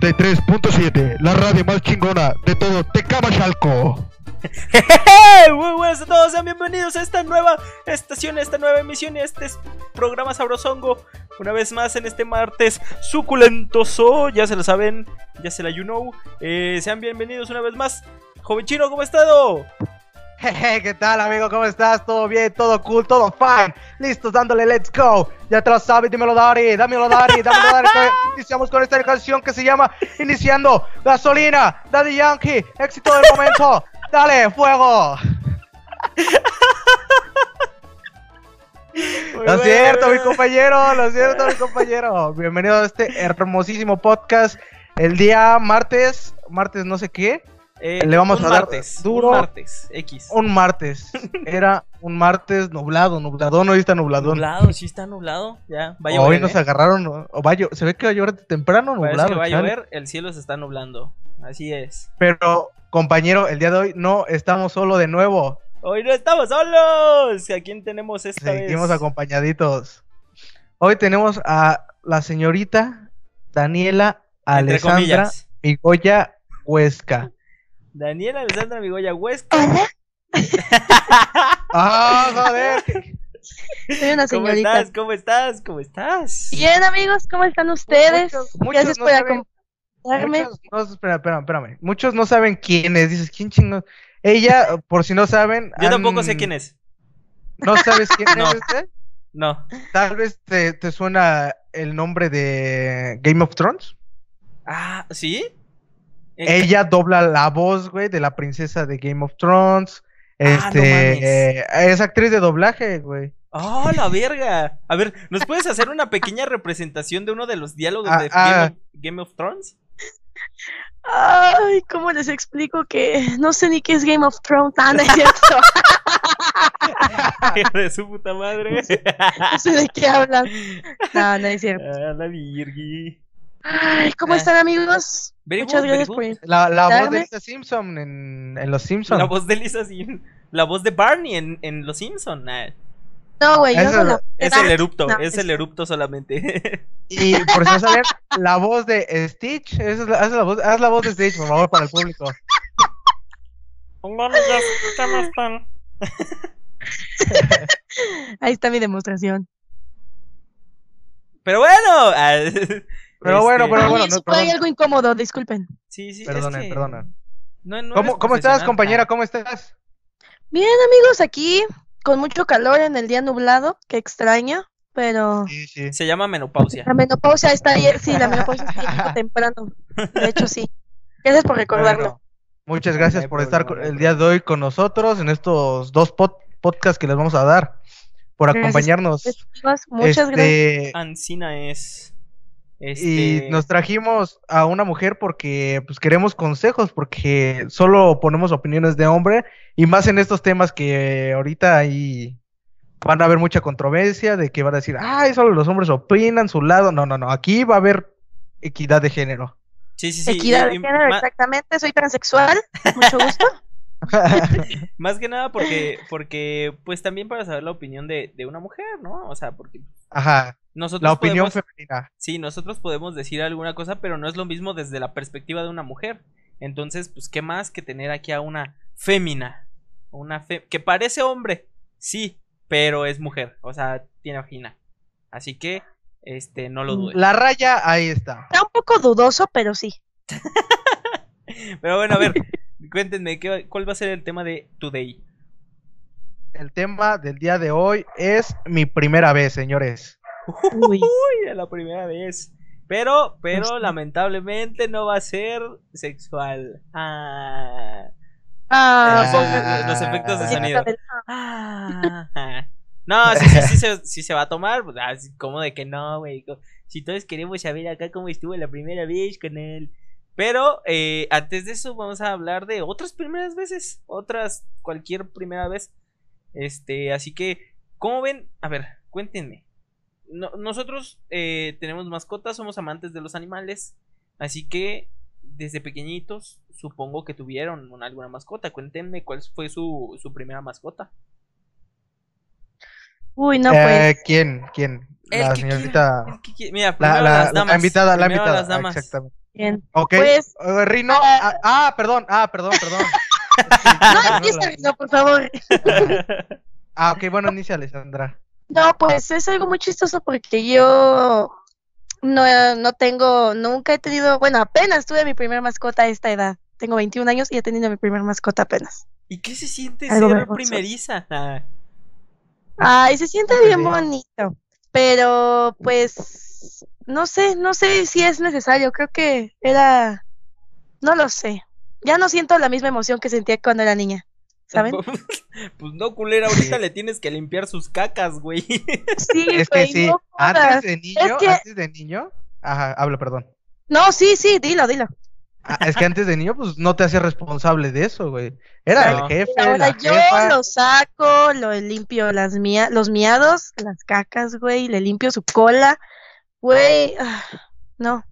83.7, la radio más chingona de todo Tecamachalco. Muy buenas a todos, sean bienvenidos a esta nueva estación, a esta nueva emisión y a este programa Sabrosongo. Una vez más en este martes suculentoso, ya se lo saben, ya se la you know. Eh, sean bienvenidos una vez más. Joven chino, ¿cómo ha estado? Jeje, ¿qué tal amigo? ¿Cómo estás? ¿Todo bien? ¿Todo cool? ¿Todo fine? Listos dándole let's go. Ya te lo sabes, dímelo Dari, dámelo Dari, dámelo Dari. Iniciamos con esta canción que se llama Iniciando Gasolina, Daddy Yankee, éxito del momento. Dale, fuego. Muy Lo bueno. cierto, mi compañero, lo cierto, mi compañero. Bienvenido a este hermosísimo podcast. El día martes, martes no sé qué, Eh, le vamos un a dar martes, duro. Un martes, X. un martes. Era un martes nublado, nubladón, hoy está nubladón. Nublado, sí está nublado. Ya, va a Hoy nos ¿eh? agarraron, o va se ve que va a llover temprano, Parece nublado. que va a llover, el cielo se está nublando. Así es. Pero, compañero, el día de hoy no estamos solo de nuevo. Hoy no estamos solos. ¿A quién tenemos esta Seguimos vez? acompañaditos. Hoy tenemos a la señorita Daniela Alessandra. Migoya Huesca. Daniela Alessandra Migoya Huesca. Hola, ¡Ah, joder! soy una ¿Cómo señorita. estás? ¿Cómo estás? ¿Cómo estás? Bien, amigos, ¿cómo están ustedes? Muchos- muchos Gracias no por saben- acompañarme. Muchos, no, espera, espera, espérame. Muchos no saben quién es. Dices, ¿quién chingo? Ella, por si no saben. Yo tampoco han- sé quién es. ¿No sabes quién No. es este? No. Tal vez te, te suena el nombre de Game of Thrones. Ah, ¿sí? Eh, Ella dobla la voz, güey, de la princesa de Game of Thrones. Ah, no Este, mames. eh, es actriz de doblaje, güey. ¡Oh, la verga! A ver, ¿nos puedes hacer una pequeña representación de uno de los diálogos Ah, de ah. Game, of, Game of Thrones? Ay, ¿cómo les explico que no sé ni qué es Game of Thrones? Ah, no es cierto. de su puta madre. No sé de qué hablan. No, no es cierto. Ah, la. Ay, ¿cómo están, amigos? Very Muchas good, gracias very por La, la voz de. Lisa Simpson en, en Los Simpsons. La voz de Lisa Sim. La voz de Barney en, en Los Simpson. Ah, No, güey, yo Eso solo. es Ah, el erupto, no, es el erupto solamente. Y por si no saben, la voz de Stitch, esa es la, haz, la voz, haz la voz de Stitch, por favor, para el público. ¿Cómo están? Ahí está mi demostración. Pero bueno. Pero bueno, pero Ay, bueno, no, hay algo incómodo, disculpen. Sí, sí, Perdona, es que perdona. no- no ¿Cómo, ¿Cómo estás, compañera? ¿Cómo estás? Bien, amigos, aquí con mucho calor en el día nublado, que extraña, pero Sí, sí. Se llama menopausia. la menopausia está ahí, sí, la menopausia está temprano. De hecho, sí. Gracias por recordarlo. Bueno, muchas gracias por estar el día de hoy con nosotros en estos dos pod- podcasts que les vamos a dar. Por Gracias. acompañarnos. Muchas gracias. Este, Ancina es. Este. Y nos trajimos a una mujer porque pues queremos consejos, porque solo ponemos opiniones de hombre, y más en estos temas que ahorita ahí van a haber mucha controversia, de que van a decir, ay, solo los hombres opinan su lado. No, no, no, aquí va a haber equidad de género. Sí, sí, sí. Equidad y- de y género, exactamente. Soy transexual. Mucho gusto. Más que nada porque, porque, pues también para saber la opinión de, de una mujer, ¿no? O sea, porque Ajá, nosotros la opinión podemos, femenina. sí, nosotros podemos decir alguna cosa, pero no es lo mismo desde la perspectiva de una mujer. Entonces, pues, ¿qué más que tener aquí a una fémina? Una fe que parece hombre, sí, pero es mujer, o sea, tiene vagina. Así que, este, no lo dudes. La raya, ahí está. Está un poco dudoso, pero sí. Pero bueno, a ver, cuéntenme, ¿qué, ¿cuál va a ser el tema de Today? El tema del día de hoy es mi primera vez, señores. Uy. Uy, a la primera vez. Pero, pero lamentablemente no va a ser sexual. Ah. Ah, Los, Ah. los efectos de sí, sonido. Ah. No, sí, sí, sí, se, sí se va a tomar. pues, así como de que no, güey. Si todos queremos saber acá cómo estuvo la primera vez con él. Pero eh, antes de eso vamos a hablar de otras primeras veces. Otras, cualquier primera vez. Este, así que, ¿cómo ven? A ver, cuéntenme. No- nosotros eh, tenemos mascotas, somos amantes de los animales. Así que, desde pequeñitos, supongo que tuvieron una- alguna mascota. Cuéntenme cuál fue su, su primera mascota. Uy, no, Eh, pues. ¿Quién? ¿Quién? El la que señorita. quiera, el que quiera. Mira, La, primero la- las la damas. invitada, la invitada. las damas. Exactamente. Bien. Ok. Pues- eh, Rino. Ah. Ah, ah, perdón. Ah, perdón, perdón. No, empieza, no, por favor. Ah, ok, bueno, inicia Alessandra. No, pues es algo muy chistoso porque yo no, no tengo, nunca he tenido, bueno, apenas tuve mi primer mascota a esta edad. Tengo 21 años y he tenido mi primer mascota apenas. ¿Y qué se siente Algo ser primeriza? Ay, se siente bien bonito, pero pues no sé, no sé si es necesario. Creo que era, no lo sé. Ya no siento la misma emoción que sentía cuando era niña, ¿saben? Pues no, culera, ahorita le tienes que limpiar sus cacas, güey. Sí, Es que sí, no antes de niño, que- antes de niño. Ajá, habla, perdón. No, sí, sí, dilo, dilo. Ah, es que antes de niño, pues no te hacías responsable de eso, güey. Era No. el jefe, Ahora la yo jefa. lo saco, lo limpio las mia los miados, las cacas, güey, le limpio su cola, güey. ah, no,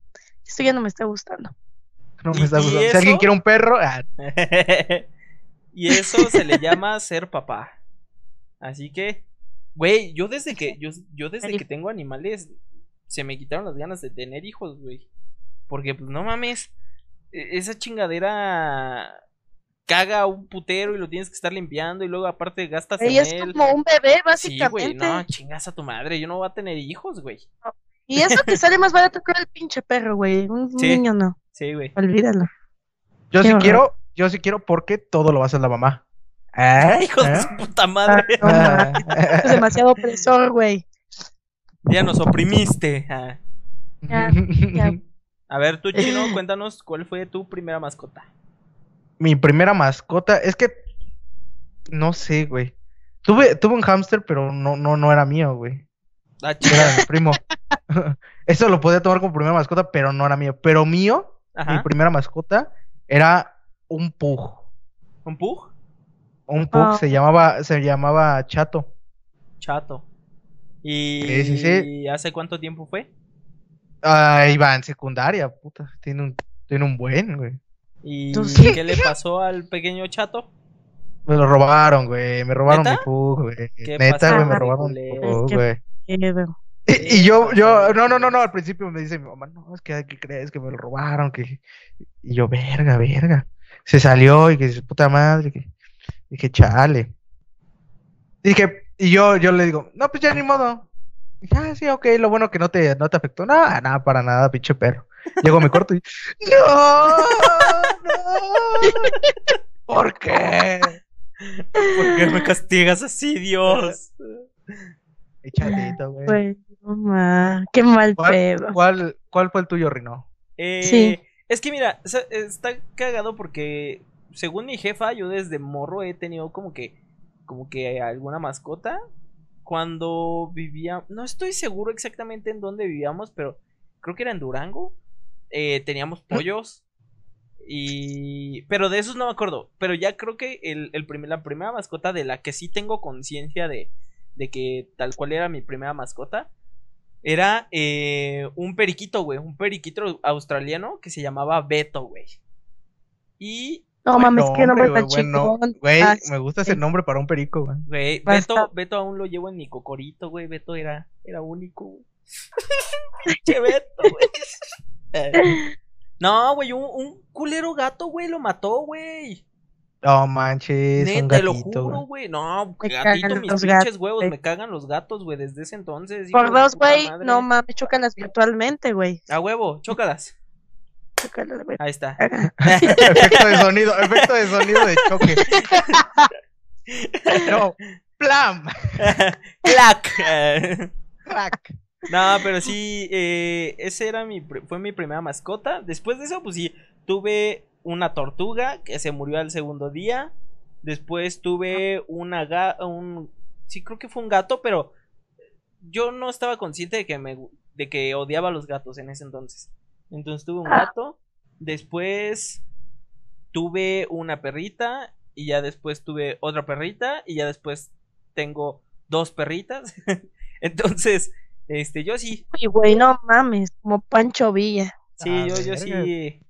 esto ya no me está gustando. No me ¿Y- está gustando. Si alguien quiere un perro, ah, y eso se le llama ser papá. Así que, güey, yo desde que yo, yo desde que tengo animales se me quitaron las ganas de tener hijos, güey. Porque pues no mames, e- esa chingadera caga un putero y lo tienes que estar limpiando y luego aparte gastas Güey, en es él. como un bebé, Sí, güey, básicamente. no, chingas a tu madre, yo no voy a tener hijos, güey. Y eso que sale más barato que el pinche perro, güey. Un un Sí. niño no, Sí, güey. olvídalo. yo Qué sí horror. quiero, yo sí quiero porque todo lo va a hacer la mamá. ¿Eh? Hijo de su puta madre. Ah, no, Ah, Es demasiado opresor, güey. Ya nos oprimiste. ah. Ya, ya. A ver, tú, Chino, cuéntanos cuál fue tu primera mascota. Mi primera mascota, es que no sé, güey. Tuve, tuve un hámster, pero no, no, no era mío, güey. Ah, Era de mi primo. Eso lo podía tomar como primera mascota, pero no era mío. Pero mío, mi primera mascota, era un pug. ¿Un pug? Un pug Ah. se llamaba, se llamaba Chato. Chato. ¿Y Sí, sí, sí. hace cuánto tiempo fue? Ah, iba en secundaria, puta. Tiene un, tiene un buen, güey. ¿Y sí. qué le pasó al pequeño chato? Me lo robaron, güey. Me robaron ¿Neta? mi pug, güey. ¿Qué Neta, pasó, güey, me robaron mi pug, güey. Y, y yo, yo, no, no, no, no, al principio me dice mi mamá, no, es que, ¿qué crees? Que me lo robaron, que... Y yo, verga, verga. Se salió y que su puta madre, que... Dije, chale. Dije, y yo, yo le digo, no, pues ya ni modo. Dije, ah, sí, ok, lo bueno que no te, no te afectó. Nada, nada, para nada, pinche perro. Llego a mi cuarto y, no, no. ¿Por qué? ¿Por qué me castigas así, Dios? Echadito, güey. Güey, no ma, qué mal ¿Cuál, pedo. cuál, cuál fue el tuyo, Rino? Eh, Sí. Es que mira, está cagado porque según mi jefa, yo desde morro he tenido como que como que alguna mascota. Cuando vivía, no estoy seguro exactamente en dónde vivíamos, pero creo que era en Durango. eh, teníamos pollos y pero de esos no me acuerdo, pero ya creo que el, el primer- la primera mascota de la que sí tengo conciencia de de que tal cual era mi primera mascota era eh, un periquito, güey. Un periquito australiano que se llamaba Beto, güey. Y, No Buen mames, qué nombre tan chingón. Güey, Ah, me gusta ese nombre para un perico, güey. Beto, Beto aún lo llevo en mi cocorito, güey. Beto era, era único, güey. Pinche Beto, güey. No, güey, un, un culero gato, güey, lo mató, güey. No manches, un Neta, te lo gatito, juro, güey. No, Me gatito, cagan mis los pinches gatos, huevos. Me cagan los gatos, güey, desde ese entonces. Por dos, güey, no mames, chócalas virtualmente, güey. A huevo, chócalas. Chócalas, güey. Ahí está. efecto de sonido, efecto de sonido de choque. No, plam, ¡Clac! crack. No, pero sí, eh, ese era mi, fue mi primera mascota. Después de eso, pues sí, tuve una tortuga que se murió al segundo día. Después tuve una ga un, sí creo que fue un gato, pero yo no estaba consciente de que me, de que odiaba a los gatos en ese entonces. Entonces tuve un Ah. gato. Después tuve una perrita y ya después tuve otra perrita y ya después tengo dos perritas. Entonces, este, yo sí, Uy, güey, no mames, como Pancho Villa. sí, Ah, yo, yo sí,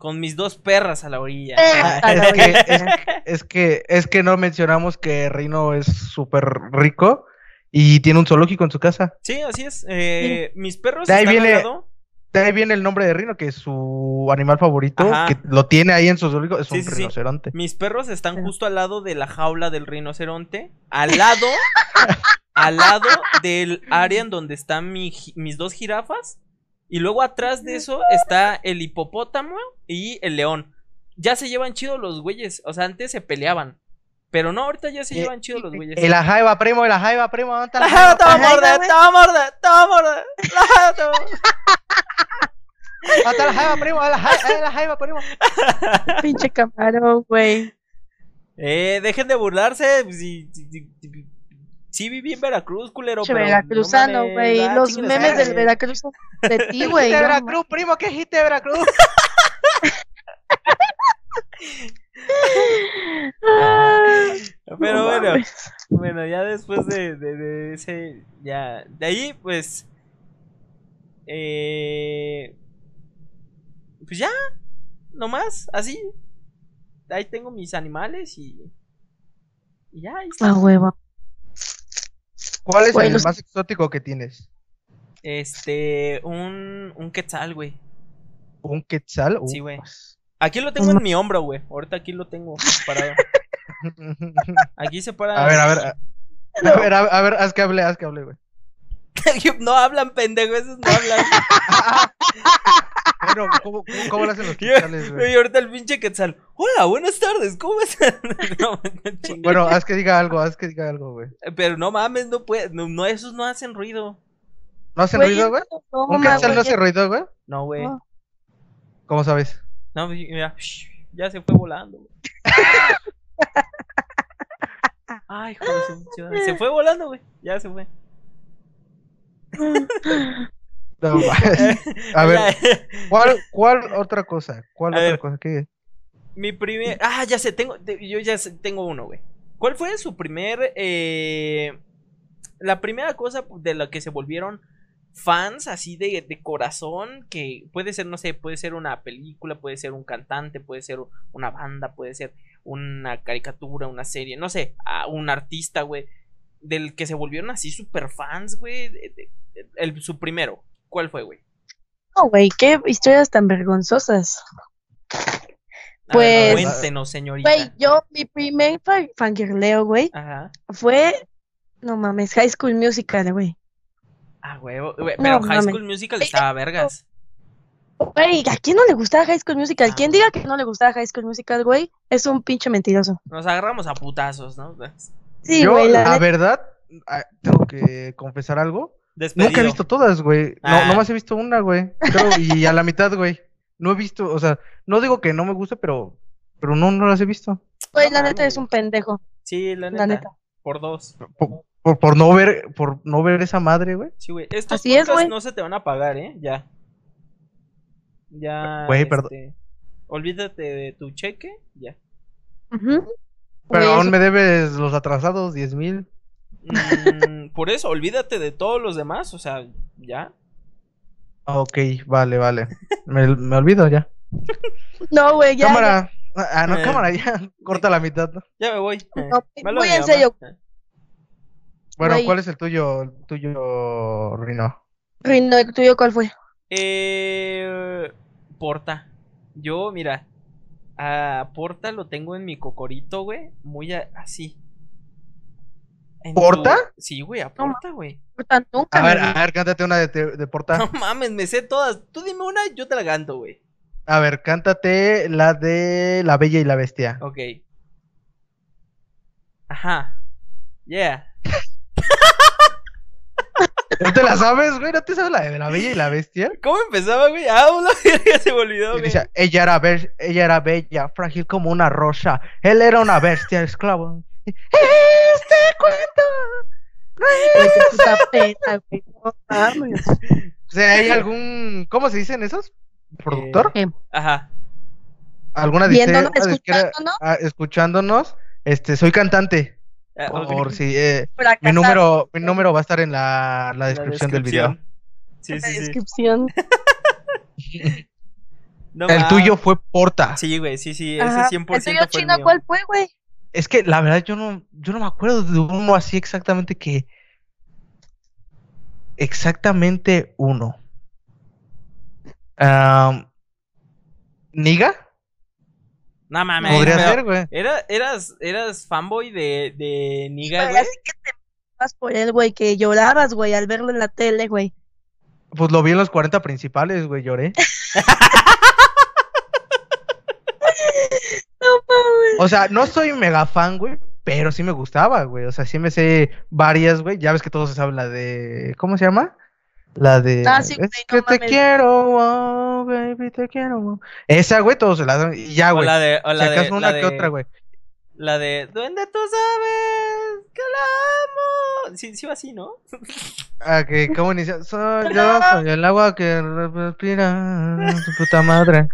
con mis dos perras a la orilla. Perras a la Es que, es, es que, es que no mencionamos que Rino es súper rico Y tiene un zoológico en su casa. Sí, así es. Eh, mis perros De ahí están al viene- lado. De ahí viene el nombre de Rino, que es su animal favorito, Ajá. que lo tiene ahí en su zoológico, es Sí, un sí, sí. rinoceronte. Mis perros están justo al lado de la jaula del rinoceronte, al lado, al lado del área en donde están mi mis dos jirafas, y luego atrás de eso está el hipopótamo y el león. Ya se llevan chido los güeyes, o sea, antes se peleaban, pero no, ahorita ya se Eh, llevan chido los güeyes. El ajaiba, primo, el ajaiba, primo, ¿dónde está La la jaiba jaiba? te va a morder, te va a morder, te va a morder. La jaiba te va a morder. ¿Dónde está la jaiba, primo? La jaiba, la jaiba, primo. Pinche camarón, güey. Eh, dejen de burlarse. pues, Sí, sí, sí, viví en Veracruz, culero. Pero no veracruzano, güey. ah, Los memes del Veracruz de ti, ¿Qué güey. no Veracruz, primo? ¿Qué dijiste de Veracruz? Pero No bueno, bueno, ya después de, de, de ese, ya, de ahí, pues, eh, pues ya, nomás, así, ahí tengo mis animales y, y ya, ahí está. A huevo. ¿Cuál es el más exótico que tienes? Este, un, un quetzal, güey. ¿Un quetzal? Sí, güey. Aquí lo tengo en mi hombro, güey. Ahorita aquí lo tengo parado. Aquí se para. A ver, a ver. A, a ver, a, a ver, haz que hable, haz que hable, güey. no hablan, pendejo, esos no hablan. Bueno, ¿cómo, cómo, cómo lo hacen los Y quetzales, güey? ahorita el pinche quetzal. Hola, buenas tardes, ¿cómo están? no. Bueno, haz que diga algo, haz que diga algo, güey. Pero no mames, no puede. No, no, esos no hacen ruido. ¿No hacen Güey, ruido, güey? no, ¿Un quetzal no hace ruido, güey? No, güey. No. ¿Cómo sabes? No, mira. shh, Ya se fue volando. güey. Ay, madre. Se fue volando, güey. Ya se fue. No. A ver. ¿cuál, ¿cuál otra cosa? ¿Cuál A otra ver. cosa? ¿Qué? Mi primer. Ah, ya sé, tengo. te- Yo ya sé, tengo uno, güey. ¿Cuál fue su primer. Eh, la primera cosa de la que se volvieron fans así de, de corazón? Que puede ser, no sé, puede ser una película, puede ser un cantante, puede ser una banda, puede ser una caricatura, una serie, no sé, a un artista, güey. Del que se volvieron así super fans, güey. el, su primero. ¿Cuál fue, güey? No, güey, qué historias tan vergonzosas. Pues- cuéntenos, señorita. Güey, yo, mi primer fa- fangirleo, güey, Ajá. fue, no mames, High School Musical, güey. Ah, güey, No, Pero High mames. School Musical estaba vergas. Güey, ¿a quién no le gustaba High School Musical? Ah. Quien diga que no le gustaba High School Musical, güey, es un pinche mentiroso. Nos agarramos a putazos, ¿no? Sí, Yo, güey, la verdad, ah, tengo que confesar algo. Despedido. Nunca he visto todas, güey. No, Ah. nomás he visto una, güey. Creo, y a la mitad, güey. No he visto, o sea, no digo que no me guste, pero, pero no, no las he visto. güey, la neta es un pendejo, Sí, la neta. la neta. Por dos. Por, por, por no ver, por no ver esa madre, güey. Sí, güey. Estos Así es, güey. no se te van a pagar, ¿eh? Ya. Ya. Güey, perdón. este, Olvídate de tu cheque. Ya. Ujú. Pero Güey, aún me debes los atrasados, 10 mil. Mm, por eso, olvídate de todos los demás. O sea, ya. Ok, vale, vale. Me, me olvido ya. No, güey, ya, ya. cámara. Ah, no, Eh. cámara, ya. Corta la mitad. ¿no? Ya me voy. Eh, No, me en serio. Bueno. ¿cuál es el tuyo, el tuyo, Rino? Rino, ¿el tuyo cuál fue? Eh, Porta. Yo, mira, a Porta lo tengo en mi cocorito, güey. Muy a- así. En ¿Porta? tu- Sí, güey, a Porta, güey. Puta, nunca A ver, a ver, cántate una de, de Porta. No mames, me sé todas. Tú dime una, yo te la canto, güey. A ver, cántate la de La Bella y la Bestia. Ok. Ajá. Yeah. ¿No te la sabes, güey? ¿No te sabes la de La Bella y la Bestia? ¿Cómo empezaba, güey? Ah, una verga se me olvidó, güey. dice, ella era, be- ella era bella, frágil como una rosa. Él era una bestia, esclavo. Este cuento. O sea, ¿hay algún. ¿Cómo se dicen esos? ¿Productor? Ajá. ¿Alguna disquera- escuchándonos. ah, escuchándonos? Este, soy cantante. Ah. Por si. eh, mi número, mi número va a estar en la, la La descripción del video. Sí, La sí, sí. descripción. No El ma- tuyo fue Porta. Sí, güey, sí, sí. Ese Ajá. 100% ¿El tuyo fue el chino mío. cuál fue, güey? Es que la verdad yo no, yo no me acuerdo de uno así exactamente que, exactamente uno. Am, ¿Niga? No mames. Podría ser, güey. Era, eras, eras fanboy de, de Niga, Güey, güey. así que te vas por él, güey, que llorabas, güey, al verlo en la tele, güey. Pues lo vi en los 40 principales, güey, lloré. No mames. O sea, no soy mega fan, güey, pero sí me gustaba, güey. O sea, sí me sé varias, güey. Ya ves que todos se saben la de. ¿Cómo se llama? La de. Ah, sí, es que no te mames. quiero, wow, baby, te quiero. wow". Esa, güey, todos se la dan. Y ya, O güey. la de, o Si la de, acaso la una de, que otra, güey. La de, duende, tú sabes que la amo. Sí, sí va así, ¿no? Ah, que, ¿cómo inicia? Soy yo, soy el agua que respira tu puta madre.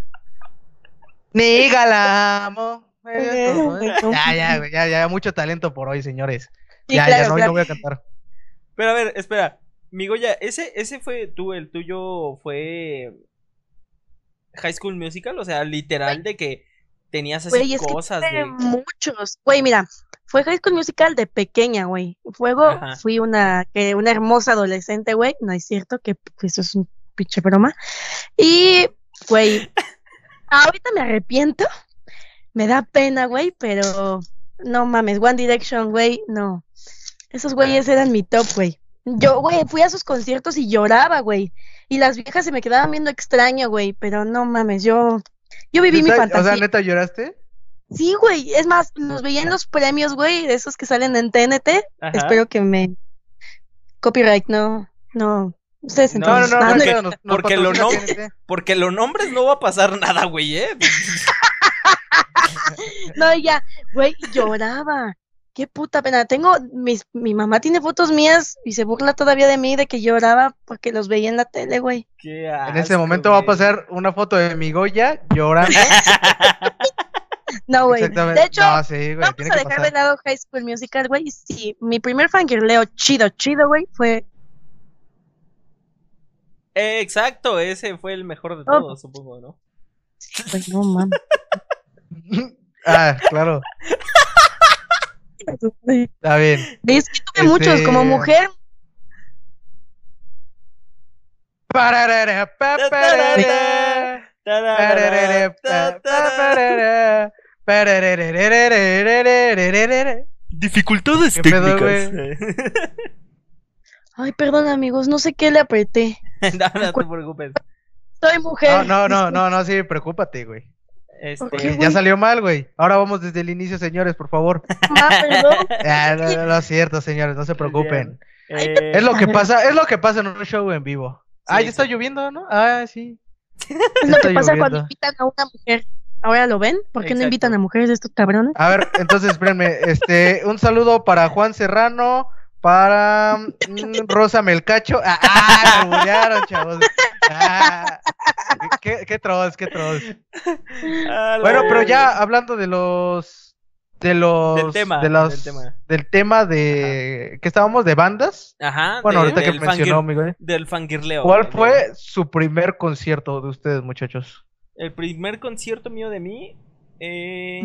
Niga la amo. Ya, ya, güey, ya, ya, mucho talento por hoy, señores. Sí, ya, claro, ya, no, claro. no voy a cantar. Pero a ver, espera. Mi Goya, ese, ese fue tú, el tuyo fue High School Musical, o sea, literal de que tenías así es cosas que de... muchos. Güey, mira, fue High School Musical de pequeña, güey. Fuego, Ajá. fui una, que, una hermosa adolescente, güey. No es cierto, que eso es un pinche broma. Y, güey, ahorita me arrepiento. Me da pena, güey, pero no mames, One Direction, güey, no. Esos güeyes eran mi top, güey. Yo, güey, fui a sus conciertos y lloraba, güey. Y las viejas se me quedaban viendo extraño, güey, pero no mames, yo, yo viví mi fantasía. O sea, neta, ¿lloraste? Sí, güey. Es más, los veía en los premios, güey, de esos que salen en TNT. Ajá. Espero que me. Copyright, no. No. Ustedes No, No, no, entonces. no, porque- porque, nos, nos porque lo no- TNT. Porque los nombres no va a pasar nada, güey, ¿eh? No, y ya, güey, lloraba. Qué puta pena. Tengo, mis, mi mamá tiene fotos mías y se burla todavía de mí de que lloraba porque los veía en la tele, güey. Qué En ese momento va a pasar una foto de mi Goya llorando. No, güey. Exactamente. De hecho, no, sí, güey, vamos tiene a que dejar pasar. de lado High School Musical, güey. Sí, mi primer fangirleo chido, chido, güey, fue. Eh, exacto, ese fue el mejor de Oh. todos, supongo, ¿no? Güey, no mames. ah, claro. Está bien. Es que tuve este... muchos como mujer. Dificultades técnicas. Ay, perdón, amigos, no sé qué le apreté. no, no te preocupes. Soy mujer. No, no, no, no, no, sí, preocúpate, güey. Este, ¿Por qué, Ya salió mal, güey. Ahora vamos desde el inicio, señores, por favor. Ah, perdón. Ah, no, no, no es cierto, señores, no se preocupen. eh, Es lo que pasa, es lo que pasa en un show en vivo. Ah, Sí, ya está sí. lloviendo, ¿no? Ah, sí. Es lo que pasa cuando invitan a una mujer. ¿Ahora lo ven? ¿Por qué no invitan a mujeres de estos cabrones? A ver, entonces espérenme, este, un saludo para Juan Serrano, para mm, Rosa Melcacho. Ah, ah, me alburearon, chavos. Ah, qué, qué trolls, qué trolls. ah, Bueno, pero ya hablando de los de los Del tema, de los del tema. del tema de que estábamos de bandas. Ajá. Bueno, de- ahorita que mencionó mi güey. Del fangirleo. ¿Cuál fue su primer concierto de ustedes, muchachos? El primer concierto mío de mí. Eh,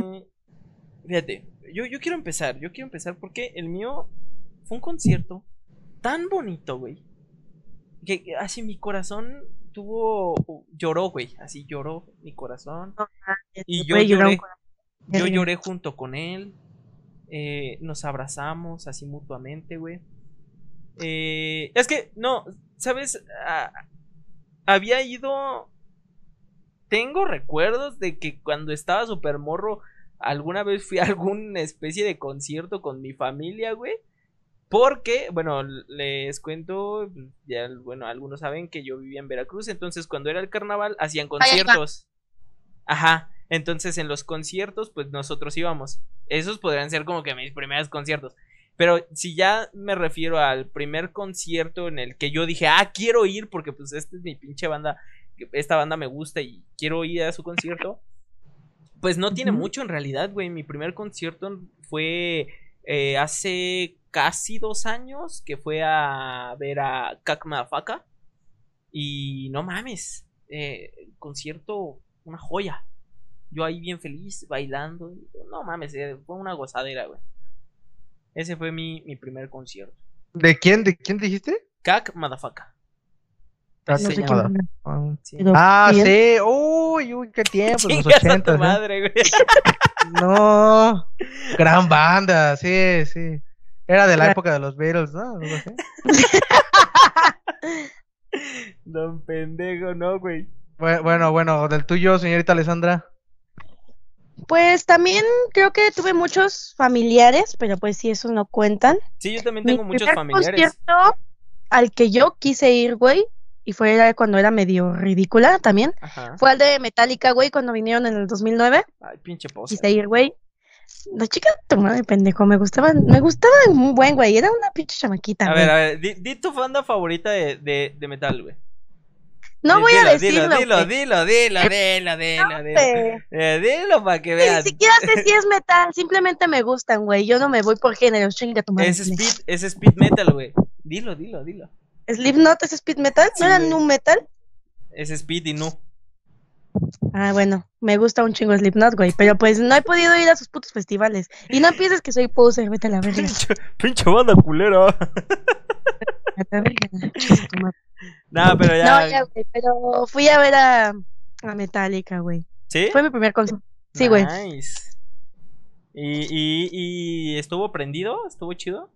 fíjate, yo, yo quiero empezar. Yo quiero empezar porque el mío fue un concierto tan bonito, güey. Que que así mi corazón tuvo. Lloró, güey. Así lloró mi corazón. Y yo lloré. Yo lloré junto con él. eh, nos abrazamos así mutuamente, güey. Eh, es que, no, ¿sabes? Ah, había ido. Tengo recuerdos de que cuando estaba súper morro, alguna vez fui a alguna especie de concierto con mi familia, güey. Porque, bueno, les cuento, ya, bueno, algunos saben que yo vivía en Veracruz, entonces cuando era el carnaval hacían conciertos. Ajá, entonces en los conciertos, pues nosotros íbamos. Esos podrían ser como que mis primeros conciertos. Pero si ya me refiero al primer concierto en el que yo dije, ah, quiero ir porque pues esta es mi pinche banda, esta banda me gusta y quiero ir a su concierto, pues no tiene mucho en realidad, güey. Mi primer concierto fue eh, hace casi dos años que fue a ver a Kakmafaka. Y no mames, eh, concierto, una joya. Yo ahí bien feliz, bailando. No mames, eh, fue una gozadera, güey. Ese fue mi, mi primer concierto. ¿De quién? ¿De quién dijiste? Cac Motherfucker. Ah, No sé. Sí. Ah, sí. Uy, uy, qué tiempo. Los Chingas a tu ochentas. ¿eh? madre, güey. No. Gran banda, sí, sí. Era de la Claro. época de los Beatles, ¿no? Algo así. Don pendejo, no, güey. Bu- Bueno, bueno, del tuyo, señorita Alessandra. Pues también creo que tuve muchos familiares, pero pues sí, esos no cuentan. Sí, yo también Mi tengo muchos primer familiares. concierto al que yo quise ir, güey, y fue cuando era medio ridícula también, Ajá. fue al de Metallica, güey, cuando vinieron en el 2009. Ay, pinche posa. Quise ir, güey. La chica de tu madre, pendejo, me gustaban, me gustaban un buen, güey, era una pinche chamaquita, A güey. ver, a ver, di, di tu banda favorita de, de, de metal, güey. No voy a dilo, decirlo, Dilo, dilo, dilo, dilo, dilo, dilo, dilo. Hombre, Eh, dilo para que Ni vean. siquiera sé si es metal, simplemente me gustan, güey. Yo no me voy por géneros, chinga tu madre. Es speed, es speed metal, güey. Dilo, dilo, dilo. ¿Slipknot es speed metal? Sí, ¿No era nu metal? Es speed y no. Ah, bueno, me gusta un chingo Slipknot, güey, pero pues no he podido ir a sus putos festivales. Y no pienses que soy poser, vete a la verga. Pinche, pinche banda culera. Nah, pero ya. No, ya, güey, pero fui a ver a, a Metallica, güey. ¿Sí? Fue mi primer concierto. Sí, güey. Nice. ¿Y, y, ¿Y estuvo prendido? ¿Estuvo chido?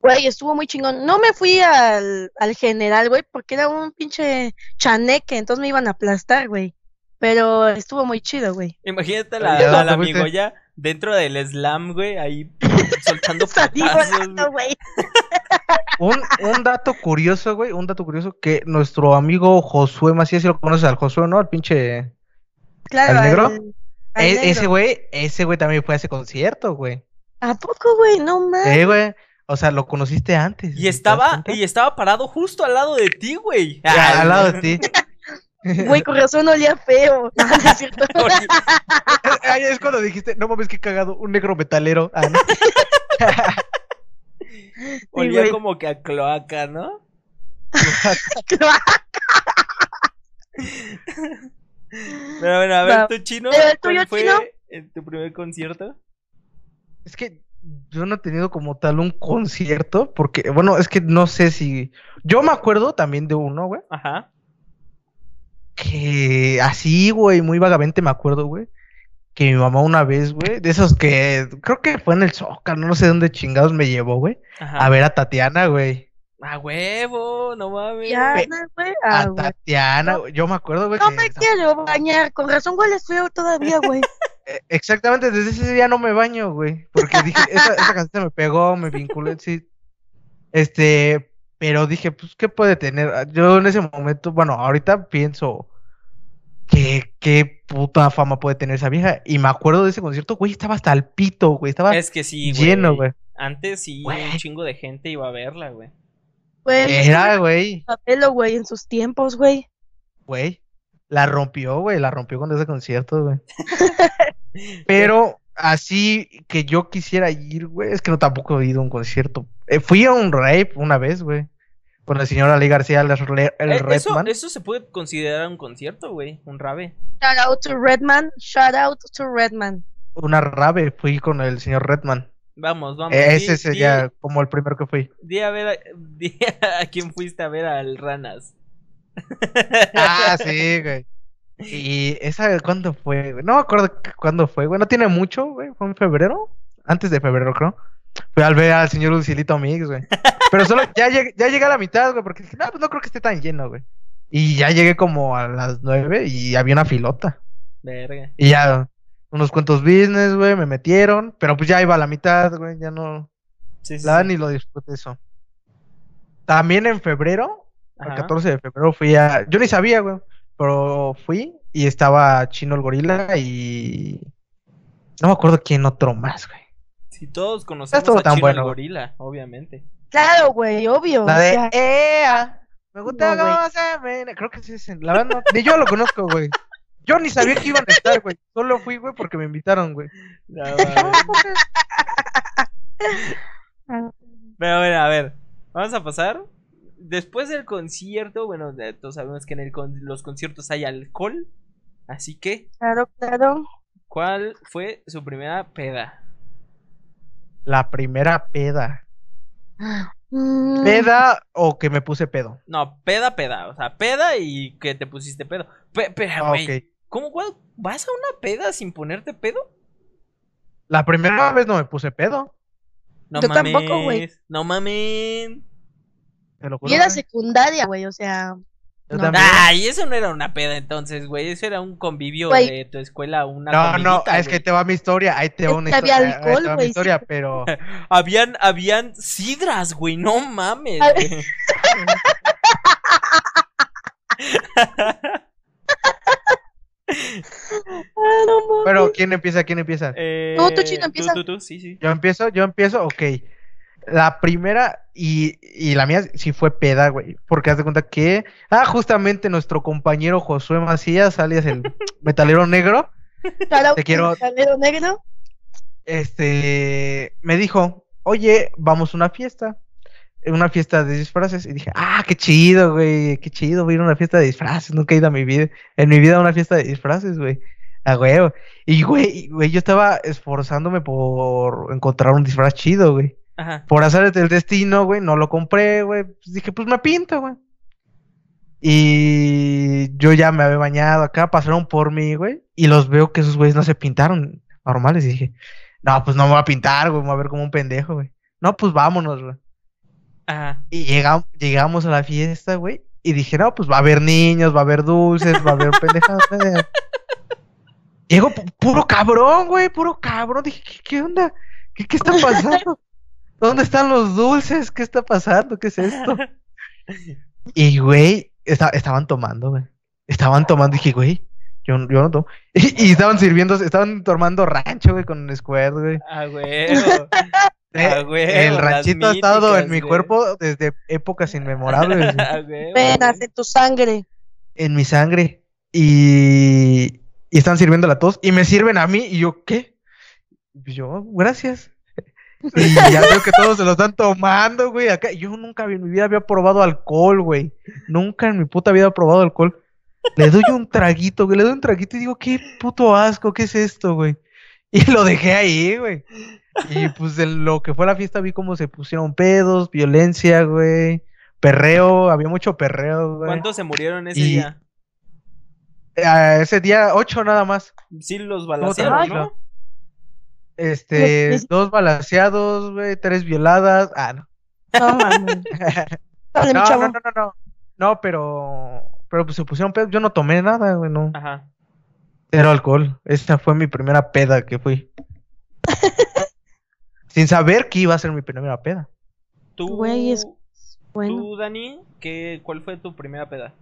Güey, estuvo muy chingón. No me fui al, al general, güey, porque era un pinche chaneque, entonces me iban a aplastar, güey. Pero estuvo muy chido, güey. Imagínate ¿Y a la, dónde a la fuiste? amigo ya dentro del slam, güey, ahí soltando volando, güey. Un, un dato curioso, güey, un dato curioso que nuestro amigo Josué Macías, si lo conoces al Josué, ¿no? Al pinche... Claro, ¿Al negro? al- al E- negro. ese güey, ese güey también fue a ese concierto, güey. ¿A poco, güey? No mames. Eh, güey. O sea, lo conociste antes. ¿te Y estaba, y estaba parado justo al lado de ti, güey. Ya, al lado de ti. Güey, con razón olía feo. No, no es cierto. Oye, Ay, es cuando dijiste, no mames, qué cagado, un negro metalero. Ah, ¿no? Olía güey. como que a cloaca, ¿no? Pero bueno, a ver, tu chino, el ¿cuál tuyo, fue Chino? en tu primer concierto? Es que yo no he tenido como tal un concierto, porque, bueno, es que no sé si. Yo me acuerdo también de uno, güey, Ajá. Que así, güey, muy vagamente me acuerdo, güey, que mi mamá una vez, güey, de esos que creo que fue en el Zócalo, no sé dónde chingados me llevó, güey, a ver a Tatiana, güey. A huevo, no mames. No, güey. A güey. Tatiana, güey. Yo me acuerdo, güey, No que me esa- quiero bañar. Con razón hueles feo todavía, güey. eh, exactamente desde ese día no me baño, güey, porque dije, esa, esa canción me pegó, me vinculé, sí. Este, pero dije, pues, ¿qué puede tener? Ah, Yo en ese momento, bueno, ahorita pienso que qué puta fama puede tener esa vieja. Y me acuerdo de ese concierto, güey, estaba hasta el pito, güey, estaba Es que sí, lleno, güey. Antes sí, Güey. un chingo de gente iba a verla, güey. Güey, Era, güey, Papelo, güey, en sus tiempos, güey. güey. La rompió, güey, la rompió con ese concierto, güey. Pero así que yo quisiera ir, güey, es que no tampoco he ido a un concierto. Eh, fui a un rape una vez, güey, con el señor Ali García, el, el Eh, eso, Redman. eso se puede considerar un concierto, güey. Un rave. Shout out to Redman. Shout out to Redman. Una rave, fui con el señor Redman. Vamos, vamos. Eh, di- ese di- sería como el primero que fui. Di a ver a, di a quién fuiste a ver al Ranas. Ah, sí, güey. Y esa, ¿cuándo fue? No me acuerdo cu- cuándo fue, güey. No tiene mucho, güey. Fue en febrero. Antes de febrero, creo. Fui al ver al señor Lucilito Mix, güey. Pero solo ya llegué, ya llegué a la mitad, güey, porque dije, no, pues no creo que esté tan lleno, güey. Y ya llegué como a las nueve y había una filota. Verga. Y ya, unos cuantos business, güey, me metieron. Pero pues ya iba a la mitad, güey, ya no. Sí, sí, La sí. ni lo disfruté eso. También en febrero, el Ajá. 14 de febrero fui a... Yo ni sabía, güey, pero fui y estaba Chino el Gorila y... No me acuerdo quién otro más, güey. Si todos conocemos a tan Chino bueno, el. Gorila, obviamente. Claro, güey, obvio. La de EA. Me gusta No, güey. cómo se me... Creo que sí La verdad no... Ni yo lo conozco, güey. Yo ni sabía que iban a estar, güey. Solo fui, güey, porque me invitaron, güey. No. Pero bueno, a ver, vamos a pasar. Después del concierto, bueno, de- todos sabemos que en el con- los conciertos hay alcohol. Así que, claro, claro. ¿cuál fue su primera peda? La primera peda. Mm, ¿Peda o que me puse pedo? No, peda, peda. O sea, peda y que te pusiste pedo. Pe- pero, Ah, güey, ok. ¿cómo, güey? ¿Vas a una peda sin ponerte pedo? La primera vez no me puse pedo. No Yo mames. tampoco, güey. No mames. Te lo juro. Y era güey. secundaria, güey, o sea. Yo no. Ay, eso no era una peda entonces, güey. Eso era un convivio Güey. de tu escuela, una No, no, es que te va mi historia. Ahí te va una había historia. ahí te alcohol, va mi güey, historia, sí. pero. Habían, habían sidras, güey. No mames. Güey. Ah. Pero, ¿quién empieza? ¿Quién empieza? Eh, No, tú, Chino, empieza. Tú, tú, tú, sí, sí. Yo empiezo, yo empiezo, ok. La primera y, y la mía sí fue peda, güey. Porque haz de cuenta que, ah, justamente nuestro compañero Josué Macías, alias el metalero negro, te quiero- Calero negro. este, me dijo, oye, vamos a una fiesta. Una fiesta de disfraces. Y dije, ah, qué chido, güey, qué chido, voy a ir a una fiesta de disfraces. Nunca he ido a mi vida, en mi vida a una fiesta de disfraces, güey. A huevo. Y, güey, güey, yo estaba esforzándome por encontrar un disfraz chido, güey. Ajá. Por hacer del destino, güey, no lo compré, güey. Pues dije, pues me pinto, güey. Y yo ya me había bañado acá, pasaron por mí, güey. Y los veo que esos güeyes no se pintaron normales. Y dije, no, pues no me voy a pintar, güey, me voy a ver como un pendejo, güey. No, pues vámonos, güey. Ajá. Y llegamos, llegamos a la fiesta, güey. Y dije, no, pues va a haber niños, va a haber dulces, va a haber pendejadas. eh". Llegó pu- puro cabrón, güey, puro cabrón. Dije, ¿qué, qué onda? ¿Qué, ¿Qué está pasando? ¿Dónde están los dulces? ¿Qué está pasando? ¿Qué es esto? Y, güey, esta- estaban tomando, güey. Estaban tomando. Dije, güey, yo, yo no tomo. Y, y estaban sirviendo, estaban tomando rancho, güey, con Squirt, güey. Ah. Eh, Ah, güey, el ranchito ha estado en mi güey. cuerpo desde épocas inmemorables. güey. Ah, güey. en tu sangre. en mi sangre y, y están sirviendo la tos y me sirven a mí y yo, ¿qué? Y yo, gracias. Y ya veo que todos se lo están tomando, güey. Acá, yo nunca en mi vida había probado alcohol, güey. Nunca en mi puta vida he probado alcohol. Le doy un traguito, güey. Le doy un traguito y digo, qué puto asco, ¿qué es esto, güey? Y lo dejé ahí, güey. Y pues en lo que fue la fiesta vi cómo se pusieron pedos, violencia, güey. Perreo, había mucho perreo, güey. ¿Cuántos se murieron ese Y- día? Ese día, ocho nada más. Sí, los lo ¿no? Este, Pues, dos balaseados, güey, tres violadas. Ah, no. No mames. Dale, mi No, no, no, no, no. No, pero, pero pues se pusieron pedos. Yo no tomé nada, güey, no. Ajá. Cero alcohol. Esa fue mi primera peda que fui. Sin saber que iba a ser mi primera peda. Tú, Güey, es- Bueno. tú Dani, ¿qué, ¿cuál fue tu primera peda?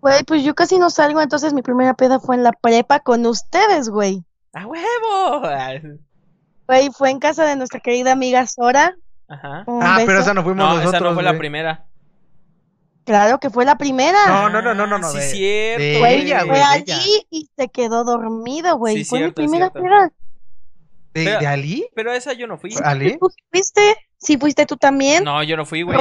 Güey, pues yo casi no salgo, entonces mi primera peda fue en la prepa con ustedes, güey. ¡A huevo! Güey, fue en casa de nuestra querida amiga Sora. Ajá. Un ah, beso. pero esa no fuimos No, nosotros. esa no fue la primera. Claro que fue la primera. No, no, no, no, no, no, Sí, de- cierto. de Güey, ella, fue güey, de ella. allí y se quedó dormido, güey. Sí, fue cierto, mi primera peda. ¿De, de Ali? Pero a esa yo no fui. ¿Ali? ¿Tú fuiste? Sí, fuiste tú también. No, yo no fui, güey.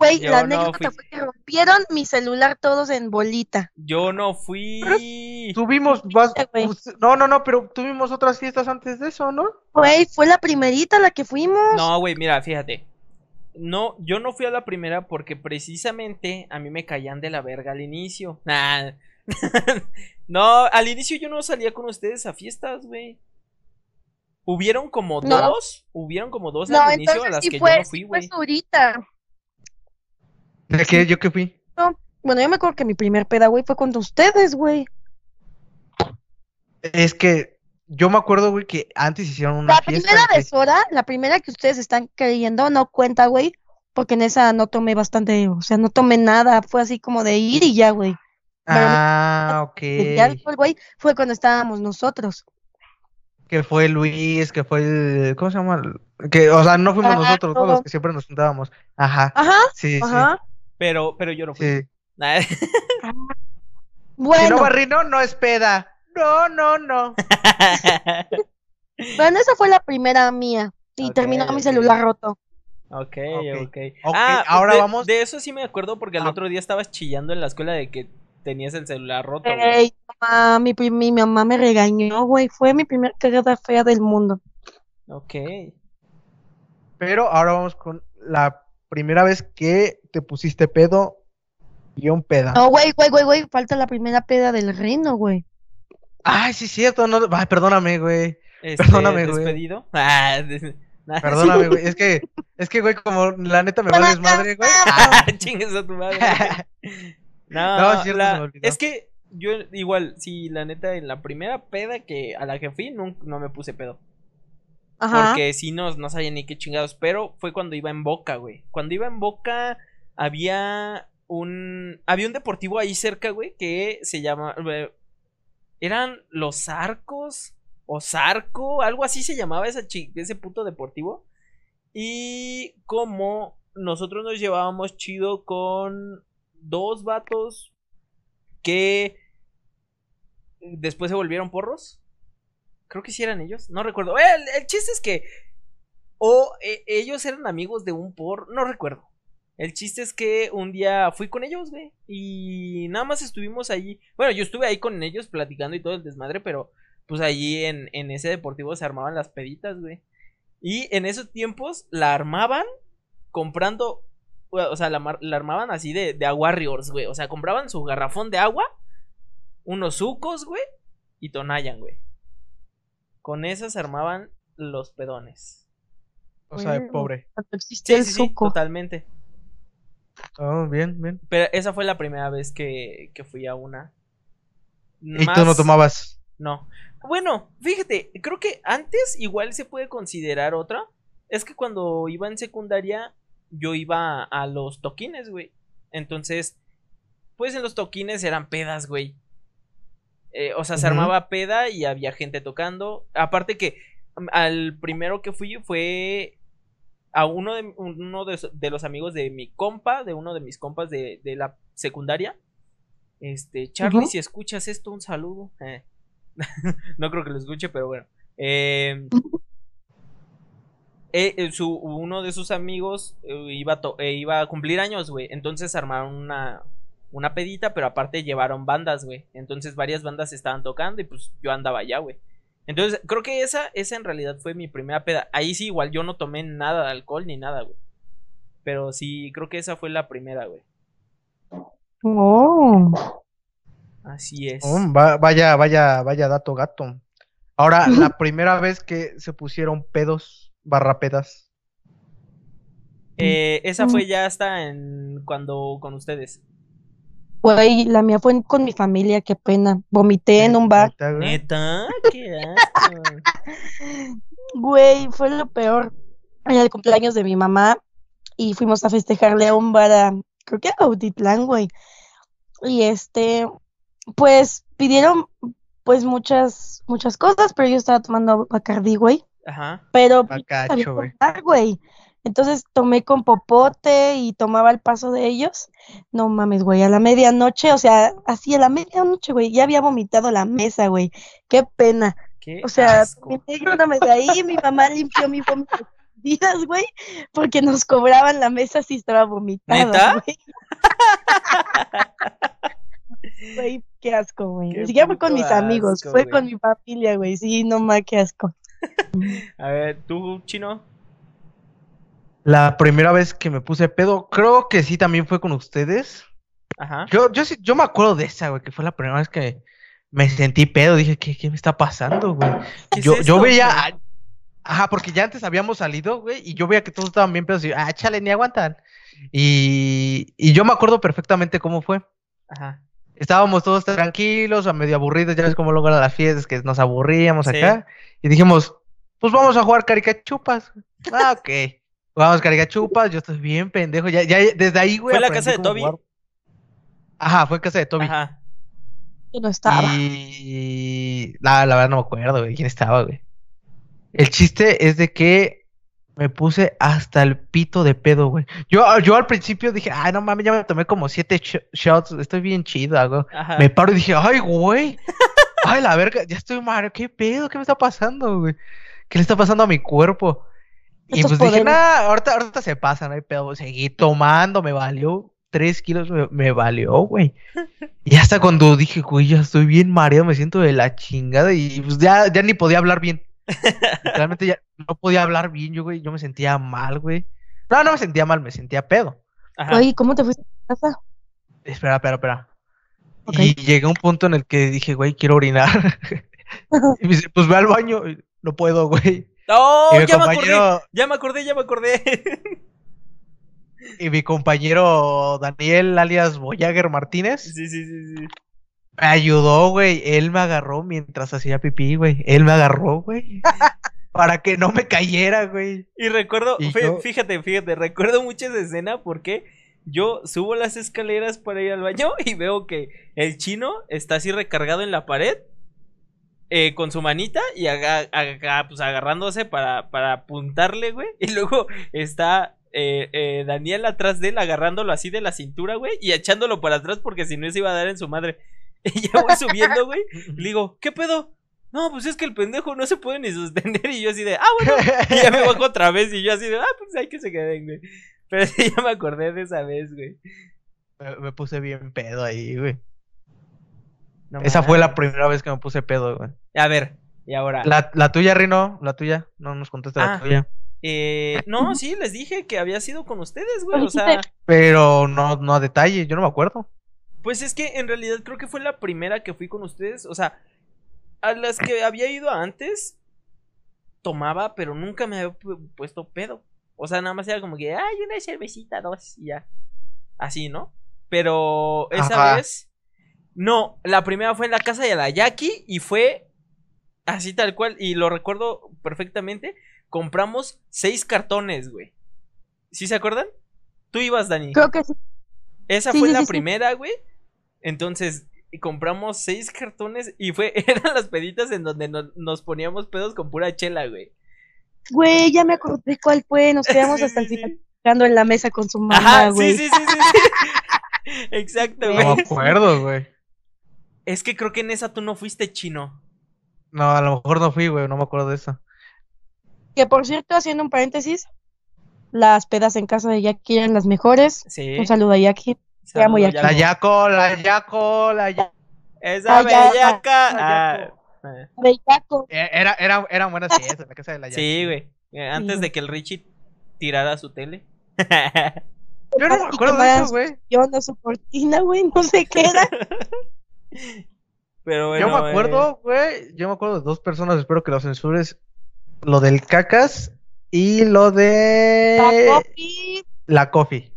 Güey, la no anécdota fui. fue que rompieron mi celular todos en bolita. Yo no fui. Tuvimos us- No, no, no, pero tuvimos otras fiestas antes de eso, ¿no? Güey, fue la primerita a la que fuimos. No, güey, mira, fíjate. No, yo no fui a la primera porque precisamente a mí me caían de la verga al inicio. Nah. no, al inicio yo no salía con ustedes a fiestas, güey. Hubieron como No. dos, hubieron como dos No, al inicio a las sí que fue, yo no fui, sí fue güey. ahorita. ¿De qué? ¿Yo qué fui? Bueno, yo me acuerdo que mi primer peda, güey, fue con ustedes, güey. Es que yo me acuerdo, güey, que antes hicieron una La fiesta. primera que- de Sora, la primera que ustedes están creyendo, no cuenta, güey, porque en esa no tomé bastante, o sea, no tomé nada, fue así como de ir y ya, güey. Ah, ok. El de alcohol, güey, fue cuando estábamos nosotros. Que fue Luis, que fue el... ¿Cómo se llama? Que, o sea, no fuimos nosotros, todos no. los que siempre nos juntábamos. Ajá, Ajá, sí, sí. Pero, pero yo no fui. sí. Nah. Si Bueno, no barrino, no es peda. No, no, no. bueno, esa fue la primera mía. Y Ok, terminó mi celular roto. Ok, Ok. ok. Ok, Ah, ahora de, vamos- De eso sí me acuerdo porque el Ah. otro día estabas chillando en la escuela de que tenías el celular roto. güey. Ey, mamá, mi, mi mamá me regañó, güey. Fue mi primer cagada fea del mundo. Ok. Pero ahora vamos con la primera vez que te pusiste pedo guion peda. No, güey, güey, güey, güey, falta la primera peda del reino, güey. Ay, sí, cierto, no, ay, perdóname, güey. Este, Perdóname, güey. despedido. Ah, des- nah, Perdóname, güey. Es que, es que, güey, como la neta me vales madre, güey. Ah, chingues a tu madre. No, No, es cierto, la- se me olvidó. es que yo igual, sí, la neta, en la primera peda que a la que fui, no, no me puse pedo. Porque si no, no sabía ni qué chingados. Pero fue cuando iba en Boca, güey. Cuando iba en Boca, había un. Había un deportivo ahí cerca, güey, que se llama. eh, Eran los arcos. O Zarco, algo así se llamaba esa ese puto deportivo. Y como nosotros nos llevábamos chido con dos vatos que después se volvieron porros. Creo que sí eran ellos, no recuerdo. Eh, El, el chiste es que o eh, ellos eran amigos de un por, no recuerdo. El chiste es que un día fui con ellos, güey, y nada más estuvimos ahí. Bueno, yo estuve ahí con ellos platicando y todo el desmadre, pero pues allí en, en ese deportivo se armaban las peditas, güey. Y en esos tiempos la armaban comprando, o sea, la, armaban así de, de a Warriors, güey. O sea, compraban su garrafón de agua, unos sucos, güey, y Tonayan, güey. Con esas se armaban los pedones. O sea, de pobre. Cuando existía Sí, el sí, sí, suco. totalmente. Oh, bien, bien. Pero esa fue la primera vez que, que fui a una. Y tú no tomabas. No. Bueno, fíjate, creo que antes igual se puede considerar otra. Es que cuando iba en secundaria, yo iba a los toquines, güey. Entonces, pues en los toquines eran pedas, güey. Eh, o sea, se armaba peda y había gente tocando. Aparte que mm, al primero que fui fue a uno de, uno de, de los amigos de mi compa, de uno de mis compas de, de la secundaria. Este, Charlie, si escuchas esto, un saludo. Eh. no creo que lo escuche, pero bueno. Eh, eh, su, uno de sus amigos iba, to- iba a cumplir años, güey. Entonces armaron una, una pedita, pero aparte llevaron bandas, güey. Entonces varias bandas estaban tocando y pues yo andaba allá, güey. Entonces creo que esa, esa en realidad fue mi primera peda. Ahí sí, igual yo no tomé nada de alcohol ni nada, güey. Pero sí, creo que esa fue la primera, güey. Oh. Así es. Oh, va- vaya, vaya, vaya dato gato. Ahora, la primera vez que se pusieron pedos, barra pedas. Eh, esa fue ya hasta en cuando con ustedes. Güey, la mía fue con mi familia, qué pena. Vomité en un bar. Neta, güey. Qué asco. Güey, fue lo peor. Era el cumpleaños de mi mamá y fuimos a festejarle a un bar a, creo que a Autitlán, güey. Y este, pues pidieron pues muchas, muchas cosas, pero yo estaba tomando Bacardí, güey. Ajá. Pero pues, Bacacho, güey. tomar, güey. Entonces tomé con popote y tomaba el paso de ellos. No mames, güey, a la medianoche, o sea, así a la medianoche, güey, ya había vomitado la mesa, güey. Qué pena. Qué O sea, asco. me yéndome de ahí, mi mamá limpió mi vómito güey, porque nos cobraban la mesa si estaba vomitada, ¿Neta? güey. Güey, qué asco, güey. Ni siquiera fue con mis amigos, fue güey. con mi familia, güey. Sí, no más, qué asco. A ver, tú, chino. La primera vez que me puse pedo, creo que sí también fue con ustedes. Ajá. Yo, yo sí, yo me acuerdo de esa, güey, que fue la primera vez que me sentí pedo. Dije, ¿qué, qué me está pasando, güey? ¿Qué es Yo, yo veía, ajá, porque ya antes habíamos salido, güey, y yo veía que todos estaban bien pedos y, ah, chale, ni aguantan. Y, y yo me acuerdo perfectamente cómo fue. Ajá. Estábamos todos tranquilos, a medio aburridos, ya ves cómo luego eran las fiestas, que nos aburríamos Sí. acá. Y dijimos, pues vamos a jugar caricachupas. Ah, ok. Jugamos caricachupas, yo estoy bien pendejo. Ya, ya desde ahí, güey. ¿Fue la casa de Toby? jugar. Ajá, fue en casa de Toby. Ajá. Yo no estaba. Y la, la verdad no me acuerdo, güey, quién estaba, güey. El chiste es de que me puse hasta el pito de pedo, güey. Yo, yo al principio dije, ay, no mames, ya me tomé como siete sh- shots, estoy bien chido. Ajá. Me paro y dije, ay, güey. Ay, la verga, ya estoy mal, ¿qué pedo? ¿Qué me está pasando, güey? ¿Qué le está pasando a mi cuerpo? Y Estos pues dije, nah, ahorita, ahorita se pasa, no hay pedo. Seguí tomando, me valió. Tres kilos me, me valió, güey. Y hasta cuando dije, güey, ya estoy bien mareado, me siento de la chingada. Y pues ya, ya ni podía hablar bien. Realmente ya no podía hablar bien, yo, güey. Yo me sentía mal, güey. No, no me sentía mal, me sentía pedo. Ajá. Oye, ¿cómo te fuiste a casa? Espera, espera, espera. Y llegué a un punto en el que dije, güey, quiero orinar. y me dice, pues ve al baño. No puedo, güey. ¡Oh! Ya me acordé. Ya me acordé, ya me acordé. y mi compañero Daniel, alias Voyager Martínez, sí, sí, sí, sí. me ayudó, güey. Él me agarró mientras hacía pipí, güey. Él me agarró, güey. para que no me cayera, güey. Y recuerdo, Y fí- yo- fíjate, fíjate, recuerdo mucho esa escena porque yo subo las escaleras para ir al baño y veo que el chino está así recargado en la pared eh, con su manita y aga- aga- pues, agarrándose para, para apuntarle, güey. Y luego está eh, eh, Daniel atrás de él agarrándolo así de la cintura, güey, y echándolo para atrás porque si no se iba a dar en su madre. Y ya voy subiendo, güey. Y le digo, ¿qué pedo? No, pues es que el pendejo no se puede ni sostener. Y yo así de, ah, bueno. Y ya me bajo otra vez y yo así de, ah, pues hay que se queden, güey. Pero ya me acordé de esa vez, güey. me puse bien pedo ahí, güey. No Esa fue la primera vez que me puse pedo, güey. A ver, y ahora. La, la tuya, Rino, la tuya. No nos contaste la Ah. tuya. Eh, no, sí, les dije que había sido con ustedes, güey. O sea. Pero no, no a detalle, yo no me acuerdo. pues es que en realidad creo que fue la primera que fui con ustedes. O sea, a las que había ido antes, tomaba, pero nunca me había pu- puesto pedo. O sea, nada más era como que, ay, una cervecita, dos, y ya. Así, ¿no? Pero esa Ajá. vez, no, la primera fue en la casa de la Jackie y fue así tal cual, y lo recuerdo perfectamente. Compramos seis cartones, güey. ¿Sí se acuerdan? Tú ibas, Dani. Creo que sí. Esa Sí, fue sí, la sí, sí. primera, güey. Entonces, y compramos seis cartones y fue, eran las peditas en donde nos, nos poníamos pedos con pura chela, güey. Güey, ya me acordé cuál fue. Nos quedamos Sí, hasta el final en la mesa con su mamá, Ajá, güey. sí, sí, sí, sí, sí. Exacto, No No güey. me acuerdo, güey. Es que creo que en esa tú no fuiste chino. No, a lo mejor no fui, güey, no me acuerdo de eso. Que por cierto, haciendo un paréntesis, las pedas en casa de Jackie eran las mejores. Sí. Un saludo a Jackie. Te amo, Yaco. La Yaco, la Yaco, la Yaco. Esa Ah, bellaca. Ah, Yaco. ah. De Jaco. Eh, Era, era, eran buenas fiestas en la casa de la Yaco. Sí, güey. Eh, Antes Sí. de que el Richie tirara su tele. Yo no me acuerdo de eso, güey. Yo no su cortina, güey, no sé qué era. Pero bueno. Yo me eh, acuerdo, güey. Yo me acuerdo de dos personas, espero que lo censures. Lo del cacas y lo de La coffee. la coffee.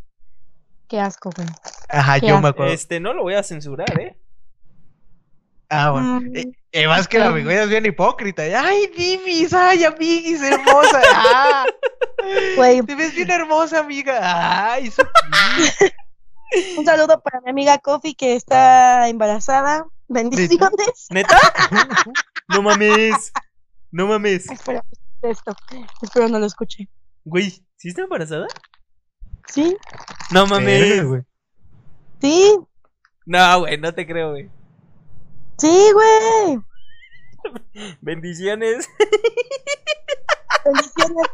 Qué asco, güey. Ajá, Qué yo me acuerdo. Este, no lo voy a censurar, ¿eh? Ah, bueno. Mm, Eh, Y más que la ok. amiga es bien hipócrita. Ay, Dimis, ay, amiguis, hermosa. Ah, Güey, te ves bien hermosa, amiga. Ay, eso un saludo para mi amiga Coffee que está embarazada. Bendiciones. ¿Neta? no mames. No mames. Espero esto. Espero no lo escuche. Güey, ¿sí está embarazada? ¿Sí? No mames. güey. Sí. No, güey, no te creo, güey. Sí, güey. Bendiciones. Bendiciones.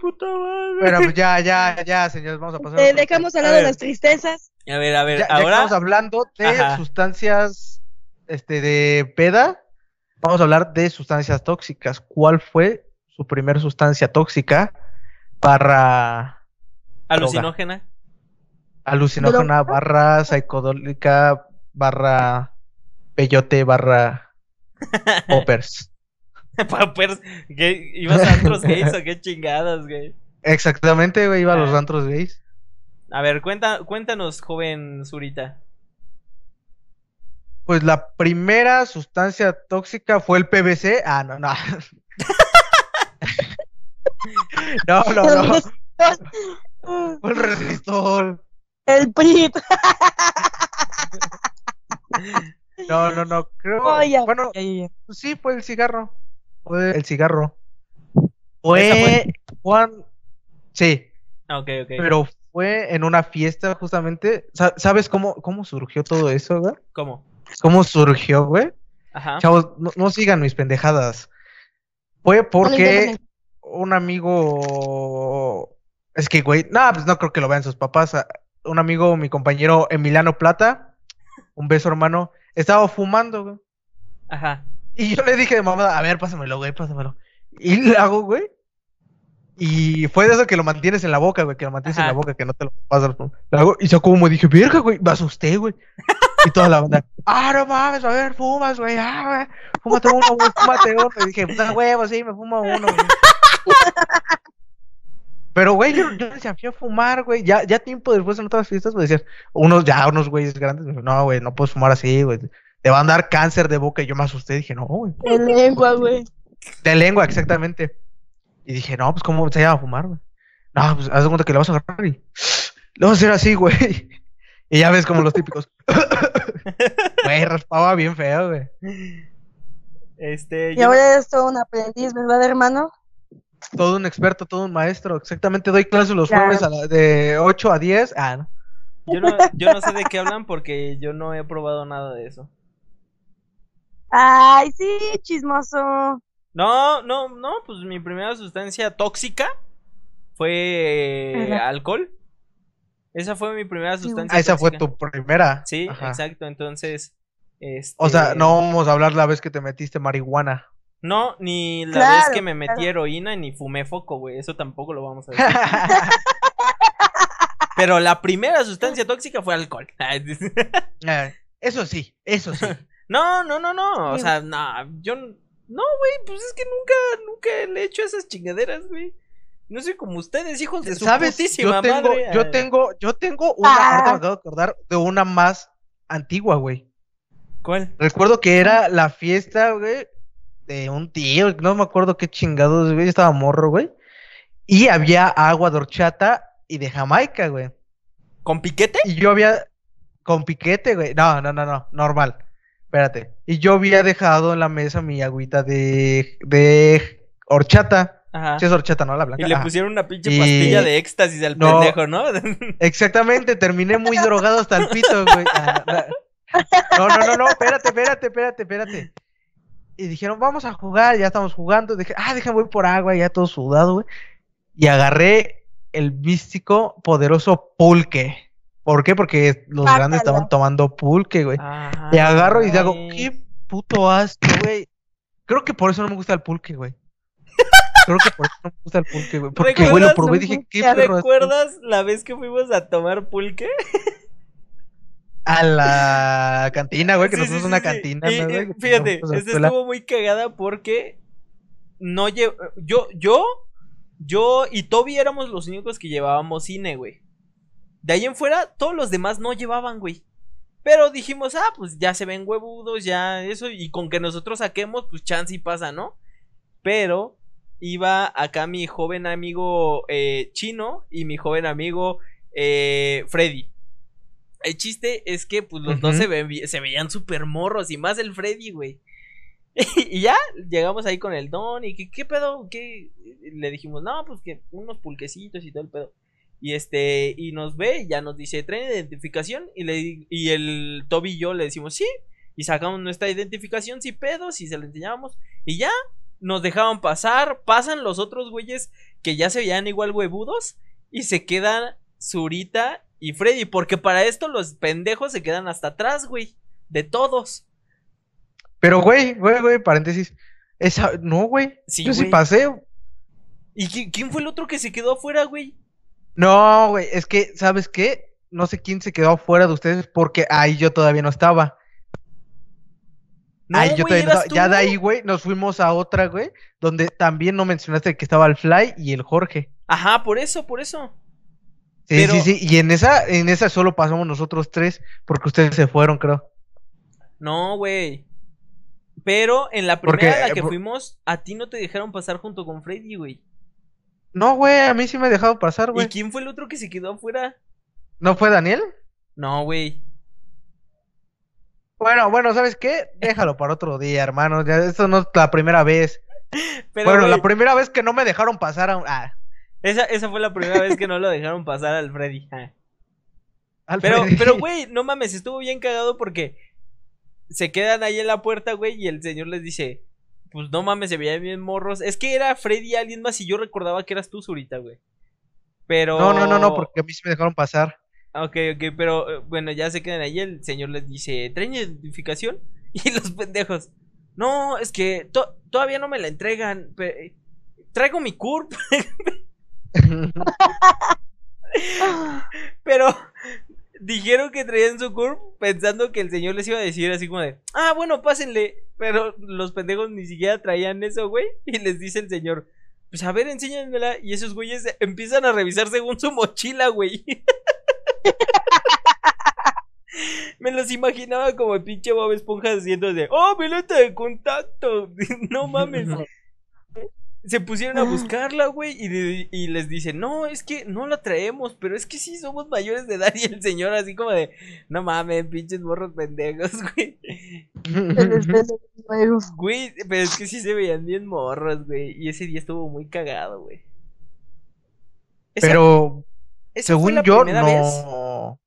Puta madre. Bueno, pues ya, ya, ya, señores, vamos a pasar. Eh, dejamos tema. al lado A ver. las tristezas. A ver, a ver, Ya, ya ahora. estamos hablando de Ajá. sustancias este, de peda, vamos a hablar de sustancias tóxicas. ¿Cuál fue su primer sustancia tóxica para Alucinógena. alucinógena, ¿Droga? barra psicodélica, barra peyote, barra poppers? Poppers. ¿Qué? ¿Ibas a otros gays o qué chingadas, güey? Exactamente, güey, iba a los Ah. antros gays. A ver, cuenta, cuéntanos, joven Zurita. Pues la primera sustancia tóxica fue el PVC. Ah, no, no. no, no, no. Fue el resistol. El PRI. No, no, no. Creo. Oh, ya, bueno, ya, ya, ya. sí, fue el cigarro. Fue el cigarro. ¿Esa Fue Juan. Sí, Ah, ok, ok. pero fue en una fiesta justamente. Sa- ¿Sabes cómo, cómo surgió todo eso, güey? ¿Cómo? ¿Cómo surgió, güey? Ajá. Chavos, no, no sigan mis pendejadas. Fue porque un amigo. Es que, güey, no, pues no creo que lo vean sus papás. Un amigo, mi compañero Emiliano Plata, un beso hermano, estaba fumando, güey. Ajá. Y yo le dije de mamá, a ver, pásamelo, güey, pásamelo. Y le hago, güey. Y fue de eso que lo mantienes en la boca, güey, que lo mantienes en la boca, que no te lo pasas. Lo hago, Y yo como dije, verga, güey, me asusté, güey. Y toda la banda, ah, no mames, a ver, fumas, güey, ah, güey, fúmate uno, güey, fúmate uno. Y dije, puta huevo, sí, me fumo uno, güey. Pero, güey, yo, yo decía, fui a fumar, güey. Ya, ya tiempo después en otras fiestas, güey, decías, unos, ya, unos güeyes grandes, me dijeron, no, güey, no puedes fumar así, güey. Te van a dar cáncer de boca. Y yo me asusté, dije, no, güey. De lengua, güey. De lengua, exactamente. Y dije, no, pues, ¿cómo se llama a fumar, güey? No, pues, haz de cuenta que le vas a agarrar y le vas a hacer así, güey. Y ya ves como los típicos. Güey, raspaba bien feo, güey. Este, Y yo- ahora eres todo un aprendiz, ¿verdad, hermano? Todo un experto, todo un maestro. Exactamente, doy clases los Claro. jueves a la- de 8 a 10. Ah, no. yo no, yo no sé de qué hablan porque yo no he probado nada de eso. Ay, sí, chismoso. No, no, no, pues mi primera sustancia tóxica fue Ajá. alcohol. Esa fue mi primera sustancia Ah, esa fue tu primera. Sí, Ajá. exacto, entonces este O sea, no vamos a hablar la vez que te metiste marihuana. No, ni la Claro, vez que me metí claro. heroína ni fumé foco, güey, eso tampoco lo vamos a decir. Pero la primera sustancia tóxica fue alcohol. Eh, eso sí, eso sí. No, no, no, no. O sea, no, yo. No, güey, pues es que nunca, nunca le he hecho esas chingaderas, güey. No soy como ustedes, hijos de su ¿Sabes? putísima Yo tengo, madre. yo tengo, yo tengo una, Ah. ahorita me acabo de acordar de una más antigua, güey. ¿Cuál? Recuerdo que era la fiesta, güey, de un tío, no me acuerdo qué chingados, güey, yo estaba morro, güey. Y había agua de horchata y de Jamaica, güey. ¿Con piquete? Y yo había, con piquete, güey. No, no, no, no, normal. Espérate. Y yo había dejado en la mesa mi agüita de, de horchata. Ajá. Sí es horchata, ¿no? La blanca. Y le Ajá. pusieron una pinche Y- pastilla de éxtasis al No. pendejo, ¿no? Exactamente, terminé muy drogado hasta el pito, güey. Ah, No, no, no, no, espérate, espérate, espérate, espérate. Y dijeron, vamos a jugar, ya estamos jugando. Dije, ah, déjame voy por agua, ya todo sudado, güey. Y agarré el místico poderoso pulque. ¿Por qué? Porque los grandes estaban tomando pulque, güey. Ajá, Y agarro y digo, güey. qué puto asco, güey. Creo que por eso no me gusta el pulque, güey. Creo que por eso no me gusta el pulque, güey. Porque, güey, lo ¿Recuerdas? probé y dije, qué ¿Te perro asco. ¿Recuerdas la vez que fuimos a tomar pulque? A la cantina, güey, que Sí, nosotros sí, una sí, cantina, Y, ¿no, güey? Que fíjate, esta estuvo muy cagada porque no lle- yo, yo, yo y Toby éramos los únicos que llevábamos cine, güey. De ahí en fuera, todos los demás no llevaban, güey. Pero dijimos, ah, pues ya se ven huevudos, ya eso, y con que nosotros saquemos, pues chance y pasa, ¿no? Pero iba acá mi joven amigo eh, chino y mi joven amigo eh, Freddy. El chiste es que pues los dos se, se veían súper morros y más el Freddy, güey. y ya llegamos ahí con el don y que qué pedo, qué le dijimos, "No, pues que unos pulquecitos y todo el pedo." Y este y nos ve y ya nos dice, "¿Traen identificación?" y le y el Toby y yo le decimos, "Sí." Y sacamos nuestra identificación sin pedos y se la enseñamos y ya nos dejaban pasar, pasan los otros güeyes que ya se veían igual huevudos y se quedan Zurita y Freddy, porque para esto los pendejos se quedan hasta atrás, güey, de todos. Pero, güey, güey, güey, paréntesis. Esa, no, güey. Sí, Yo sí güey. pasé. ¿Y qui- quién fue el otro que se quedó afuera, güey? No, güey, es que, ¿sabes qué? No sé quién se quedó afuera de ustedes porque ahí yo todavía no estaba. No, ahí yo güey, todavía no eras estaba. Ya de ahí, güey, nos fuimos a otra, güey, donde también no mencionaste que estaba el Fly y el Jorge. Ajá, por eso, por eso. Sí, Pero- sí, sí. Y en esa, en esa solo pasamos nosotros tres porque ustedes se fueron, creo. No, güey. Pero en la Porque, primera a la eh, que por- fuimos, a ti no te dejaron pasar junto con Freddy, güey. No, güey, a mí sí me ha dejado pasar, ¿Y güey. quién fue el otro que se quedó afuera? ¿No fue Daniel? No, güey. Bueno, bueno, ¿sabes qué? Déjalo para otro día, hermano. Ya, esto no es la primera vez. Pero, bueno, güey, la primera vez que no me dejaron pasar a un... Ah, esa, esa fue la primera vez que no lo dejaron pasar al Freddy. Ah. al Pero, Freddy. pero, güey, no mames, estuvo bien cagado porque se quedan ahí en la puerta, güey, y el señor les dice, pues no mames, se veían bien morros. Es que era Freddy y alguien más y yo recordaba que eras tú, Zurita, güey. Pero... No, no, no, no, porque a mí sí me dejaron pasar. Ok, ok, pero eh, bueno, ya se quedan ahí, el señor les dice, ¿traen identificación? Y los pendejos, no, es que to- todavía no me la entregan. traigo mi CURP, pero dijeron que traían su CURP pensando que el señor les iba a decir así como de, ah, bueno, pásenle. Pero los pendejos ni siquiera traían eso, güey. Y les dice el señor, pues a ver, enséñenmela. Y esos güeyes empiezan a revisar según su mochila, güey. Me los imaginaba como el pinche Bob Esponja haciendo de, oh, pelota de contacto. no mames. Se pusieron a buscarla, güey, y, les dicen, no, es que no la traemos, pero es que sí somos mayores de edad. Y el señor así como de, no mames, pinches morros pendejos, güey. Güey, pero es que sí se veían bien morros, güey. Y ese día estuvo muy cagado, güey. Esa- Pero esa fue según la yo, primera vez- no.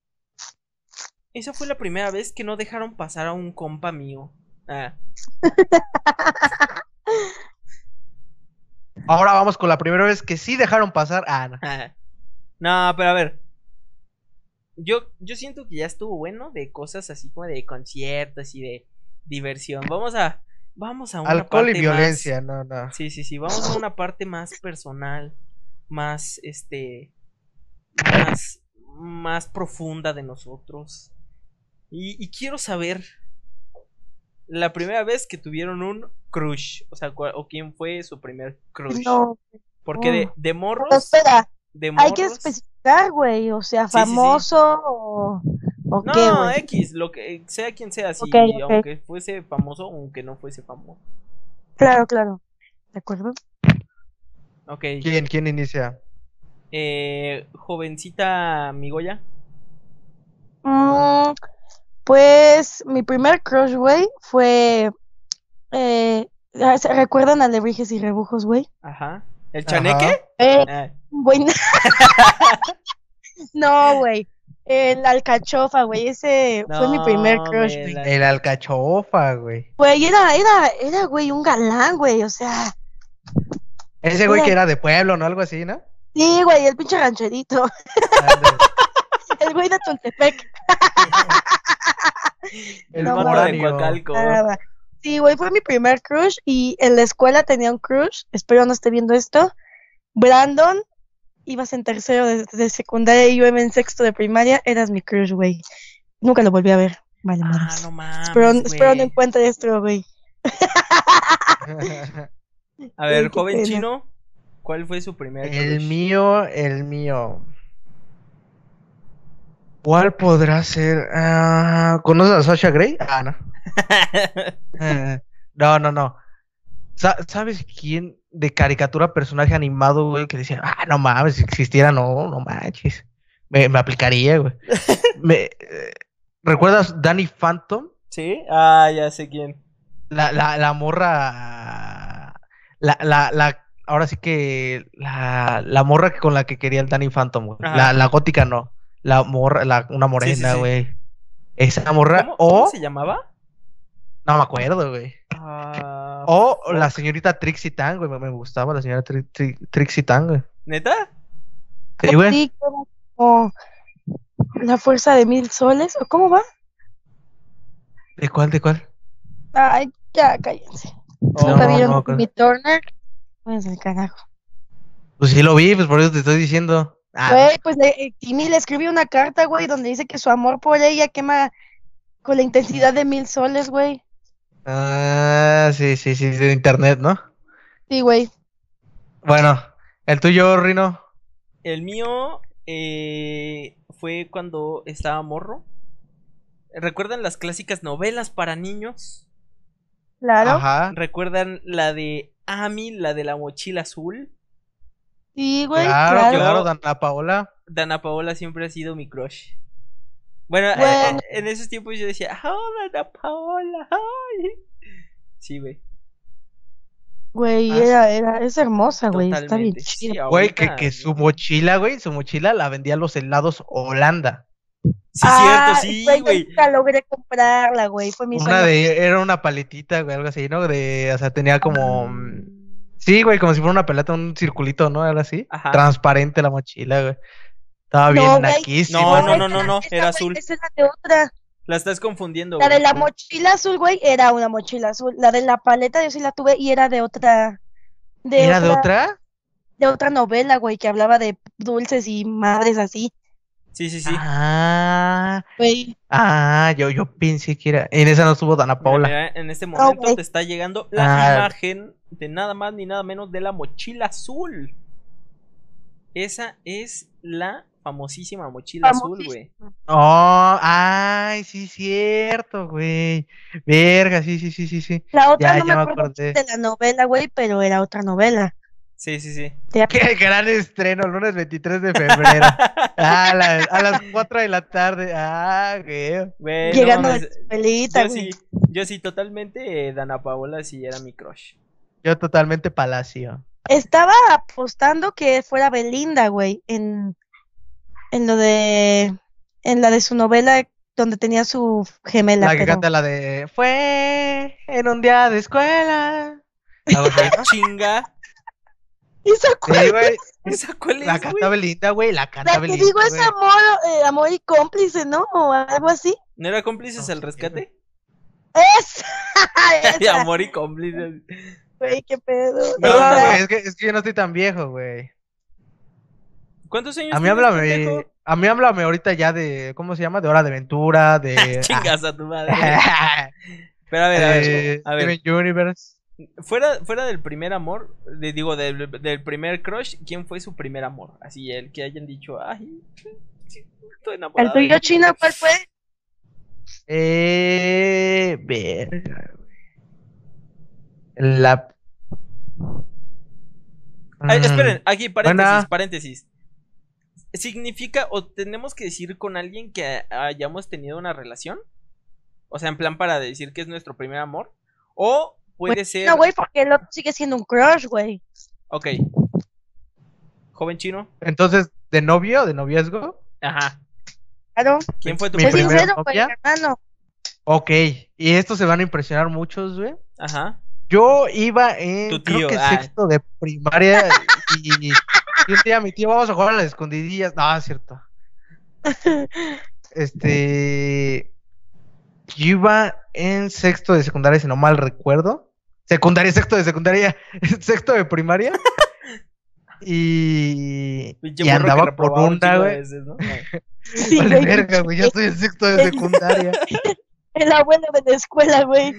esa fue la primera vez que no dejaron pasar a un compa mío. Ah. Ahora vamos con la primera vez que sí dejaron pasar a Ana. Ajá. No, pero a ver. Yo, yo siento que ya estuvo bueno de cosas así como de conciertos y de diversión. Vamos a. Vamos a una Alcohol y violencia, no, no. sí, sí, sí. Vamos a una parte más personal. Más este. Más. Más profunda de nosotros. Y, y quiero saber. La primera vez que tuvieron un crush. O sea, o quién fue su primer crush. No, Porque de, no. de pero morros. espera, De hay que especificar, güey, o sea, Sí, sí, sí. famoso o, o qué, No, güey. X, lo que sea quien sea, ok. aunque fuese famoso, aunque no fuese famoso. Claro, claro. ¿De acuerdo? Ok, ¿Quién, quién inicia? eh, jovencita Migoya. Mm, pues mi primer crush, güey, fue. Eh, ¿se ¿Recuerdan a Lebrijes y Rebujos, güey? Ajá. ¿El chaneque? Eh, Ah, güey. no, güey. El alcachofa, güey. Ese fue mi primer crush, güey. El alcachofa, güey. Güey, era, era, era, güey, un galán, güey. O sea, Ese güey que era de pueblo, ¿no? Algo así, ¿no? sí, güey, el pinche rancherito. El güey de Tontepec. El No, de. Coacalco. Sí, güey, fue mi primer crush y en la escuela tenía un crush, espero no esté viendo esto. Brandon, ibas en tercero de, de secundaria y yo iba en sexto de primaria, eras mi crush, güey. Nunca lo volví a ver. Vale, Ah, no mames, espero, espero no encuentre esto, güey. A ver, joven pena. chino, ¿cuál fue su primer El crush? mío, el mío. ¿Cuál podrá ser? Ah, ¿Conoces a Sasha Grey? Ah, no. Eh, No, no, no. Sa- ¿Sabes quién de caricatura, personaje animado, güey, que decía, ah, no mames, si existiera, no, no manches. Me, me aplicaría, güey. Me, eh, ¿Recuerdas Danny Phantom? ¿Sí? Ah, ya sé quién. La, la, la morra. La, la, la, ahora sí que. La, la morra con la que quería el Danny Phantom, güey. La, la gótica no. La morra, la, una Sí, sí, morena, sí. güey. Esa morra. ¿Cómo, o. cómo se llamaba? No me acuerdo, güey. Ah, O fuck. la señorita Trixie Tang, güey. Me, me gustaba la señora Tri- Tri- Trixie Tang, güey. ¿Neta? Sí, güey. Sí, como- la fuerza de mil soles, ¿o cómo va? ¿De cuál, de cuál? Ay, ya, cállense. Oh, ¿Nunca no, vieron no, mi Turner? Pues el carajo. Pues sí lo vi, pues por eso te estoy diciendo. Ah, Güey, pues eh, Timmy le escribió una carta, güey, donde dice que su amor por ella quema con la intensidad de mil soles, güey. ah, sí, sí, sí, de internet, ¿no? Sí, güey. Bueno, el tuyo, Rino. El mío eh, fue cuando estaba morro. ¿Recuerdan las clásicas novelas para niños? Claro. Ajá. ¿Recuerdan la de Ami, la de la mochila azul? Sí, güey, Claro, claro. claro, Dana Paola. Dana Paola siempre ha sido mi crush. Bueno, eh, Bueno. eh, en esos tiempos yo decía, ¡Oh, Dana Paola! ay". Sí, güey. Güey, Ah, era, era, es hermosa, güey, está bien. Sí, chida. Güey, que, que su mochila, güey, su mochila la vendía a los helados Holanda. Sí, Ah, cierto, sí, güey, güey. nunca logré comprarla, güey, fue mi Una sueño. de, era una paletita, güey, algo así, ¿no? De, o sea, tenía como, mm, sí, güey, como si fuera una pelota, un circulito, ¿no? Algo así. Ajá. Transparente la mochila, güey. Estaba No, bien güey. naquísima. No, no, no, no, no, Esa, era azul. Esa era de otra. La estás confundiendo, La de la mochila azul, güey, era una mochila azul. La de la paleta yo sí la tuve y era de otra, De ¿Era de otra, otra? de otra novela, güey, que hablaba de dulces y madres así, Sí, sí, sí. Ah, güey. ah, yo, yo pensé que era. En esa no estuvo Dana Paula. mira, en este momento te está llegando la Ah. imagen de nada más ni nada menos de la mochila azul. Esa es la famosísima mochila azul, güey. Oh, ay, sí, cierto, güey. Verga, sí, sí, sí, sí, sí. La otra Ya, no ya me me acuerdo acordé. de la novela, güey, pero era otra novela. Sí, sí, sí. Qué gran estreno, lunes 23 de febrero. a, las, a las 4 de la tarde. Ah, güey. Güey, no Llegando de mames, la escuelita, Yo güey. sí, yo sí, totalmente eh, Dana Paola sí era mi crush. Yo totalmente palacio. Estaba apostando que fuera Belinda, güey, en, en lo de, en la de su novela donde tenía su gemela, La que pero canta la de Fue en un día de escuela. Así, ¿no? Chinga. ¿Esa cuál? Sí, güey. ¿Esa cuál La güey? canta Belinda, güey. La canta La que Belinda. digo es güey. amor, eh, amor y cómplice, ¿no? O algo así. ¿No era cómplices No al rescate? ¡Es! Esa, amor y cómplices. Güey, qué pedo. No, güey, es que, es que yo no estoy tan viejo, güey. ¿Cuántos años A mí háblame, a mí háblame ahorita ya de, ¿cómo se llama? De Hora de Aventura, de... Chingas a tu madre. Pero a ver, a ver, eh, a ver. Steven Universe. Fuera, fuera del primer amor, de- digo, del, del primer crush, ¿quién fue su primer amor? Así, el que hayan dicho, ay, estoy enamorado. ¿El tuyo chino cuál fue? Eh, verga, güey. La... Ay, Mm, esperen, aquí, paréntesis, buena. paréntesis. ¿Significa o tenemos que decir con alguien que hayamos tenido una relación? O sea, en plan para decir que es nuestro primer amor. O puede ser. No, güey, porque el otro sigue siendo un crush, güey. Ok. Joven chino. Entonces, ¿de novio o de noviazgo? Ajá. Claro. ¿Quién fue tu primer sincero, novia? hermano. Ok, y estos se van a impresionar muchos, güey. Ajá. Yo iba en, Tu creo que ah. sexto de primaria y, y un día mi tío, vamos a jugar a las escondidillas. No, es cierto. Este, yo iba en sexto de secundaria, si no mal recuerdo. Secundaria, sexto de secundaria, sexto de primaria. Y, y andaba por una, güey. veces, ¿no? Sí, Vale, verga, güey, ya estoy en sexto de secundaria. El abuelo de la escuela, güey.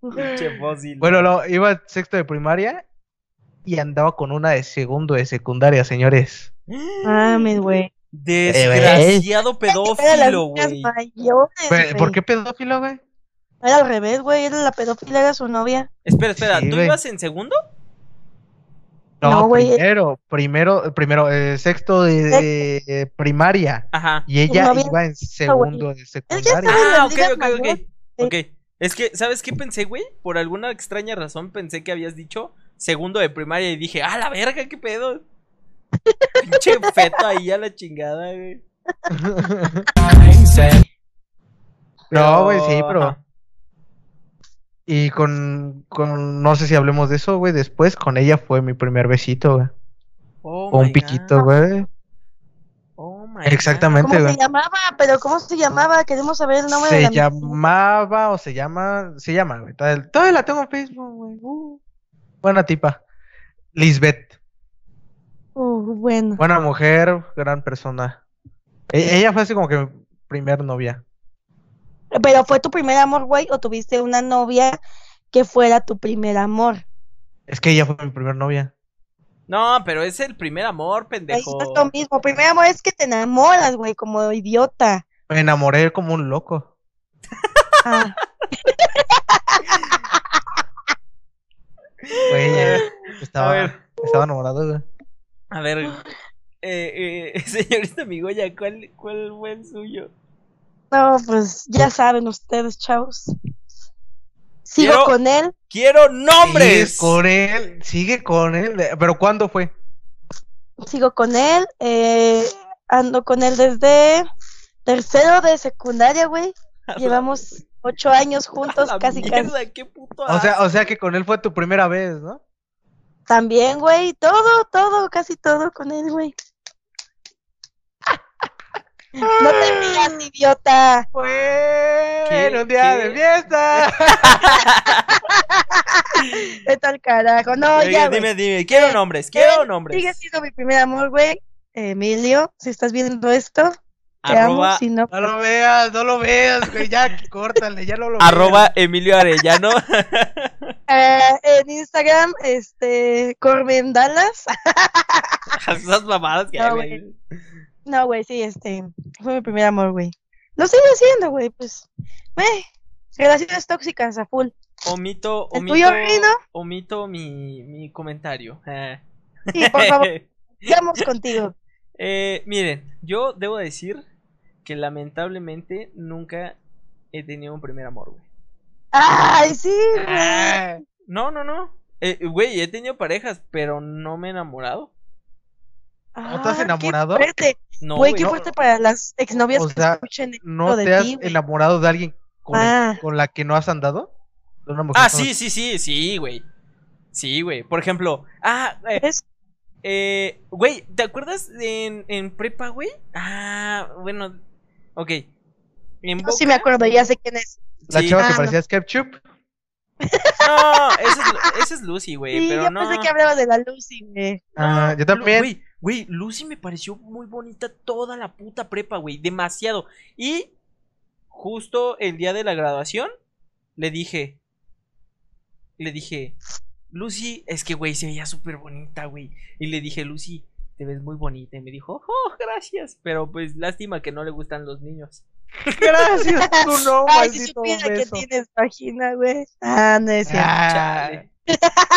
Pinche fósil. Bueno, no, iba sexto de primaria y andaba con una de segundo de secundaria, señores. Mames, güey. Desgraciado pedófilo, güey. ¿Por qué pedófilo, güey? Era al revés, güey. Era la pedófila, era su novia. Espera, espera, Sí, ¿tú ibas en segundo? No, No, güey. primero, primero, primero, eh, sexto de, de primaria. Ajá. Y ella iba en segundo de secundaria. Ah, ok, ok, ok. Ok. Es que, ¿sabes qué pensé, güey? Por alguna extraña razón pensé que habías dicho segundo de primaria y dije, ¡ah, la verga, qué pedo! Pinche feto ahí a la chingada, güey. No, güey, sí, pero. ajá. Y con, con, no sé si hablemos de eso, güey. Después con ella fue mi primer besito, güey. Oh O un piquito, güey. Oh my Exactamente. ¿Cómo güey. se llamaba? Pero ¿cómo se llamaba? Queremos saber el nombre de Se la llamaba o se llama, se llama, güey. Todavía, todavía la tengo en Facebook, güey. Uh, buena tipa. Lisbeth. Uh, bueno. Buena mujer, gran persona. E- ella fue así como que mi primer novia. Pero fue tu primer amor, güey, o tuviste una novia que fuera tu primer amor. Es que ella fue mi primer novia. No, pero es el primer amor, pendejo. es lo mismo. Primer amor es que te enamoras, güey, como idiota. Me enamoré como un loco. Ah, Güey, A estaba, ver. estaba enamorado, güey. A ver, eh, eh, señorita Migoya, ¿cuál, ¿cuál fue el suyo? No, pues ya saben ustedes, chavos. Sigo Quiero- con él. ¡Quiero nombres! Sigues con él, sigue con él. ¿Pero cuándo fue? Sigo con él. eh, ando con él desde tercero de secundaria, güey. Llevamos ocho años juntos, A la casi, casi. mierda, qué puto O sea, o sea que con él fue tu primera vez, ¿no? También, güey. Todo, todo, casi todo con él, güey. No te rías, idiota. En un día ¿Qué? de fiesta. Vete al carajo. No, Oye, ya, dime, dime, quiero Eh, nombres, quiero nombres. Sigue siendo mi primer amor, güey. Emilio, si estás viendo esto, te Arroba, amo. Si no, No lo veas, no lo veas, güey. Ya, córtale, ya no lo arroba Emilio Arellano. eh, en Instagram, este, Corben Dallas. Esas mamadas que No, hay, güey. No, güey, sí, este, fue mi primer amor, güey. Lo sigo haciendo, güey, pues. Güey, relaciones tóxicas a full. Omito, ¿El omito, tuyo, omito mi, mi comentario. Eh. Sí, por favor, sigamos contigo. Eh, miren, yo debo decir que lamentablemente nunca he tenido un primer amor, güey. Ay, sí, güey. Ah, No, no, no. Eh, güey, he tenido parejas, pero no me he enamorado. ¿No te has Ah, qué enamorado? fuerte. No, Güey, güey. qué no. fuerte para las exnovias O que sea, escuchen esto ¿No de te has ti, enamorado de alguien con, el- Ah. con la que no has andado? De una mujer Ah, sí, sí, sí, sí, güey. Sí, güey. Por ejemplo, ah, eh, ¿Ves? eh, güey, ¿te acuerdas de en, en prepa, güey? Ah, bueno, ok. En Yo sí me Boca- acuerdo, ya sé quién es. La Sí. chava Ah, que no. parecía SketchUp. No, esa es, esa es Lucy, güey, Sí, pero yo no. pensé que hablaba de la Lucy, güey. Ah, yo también. Güey, güey, Lucy me pareció muy bonita toda la puta prepa, güey. Demasiado. Y justo el día de la graduación, le dije. Le dije, Lucy, es que, güey, se veía súper bonita, güey. Y le dije, Lucy, te ves muy bonita. Y me dijo, oh, gracias. Pero pues lástima que no le gustan los niños. Gracias, tú no, Ay, si supiera que tienes vagina, güey. Ah, no es cierto. Ah.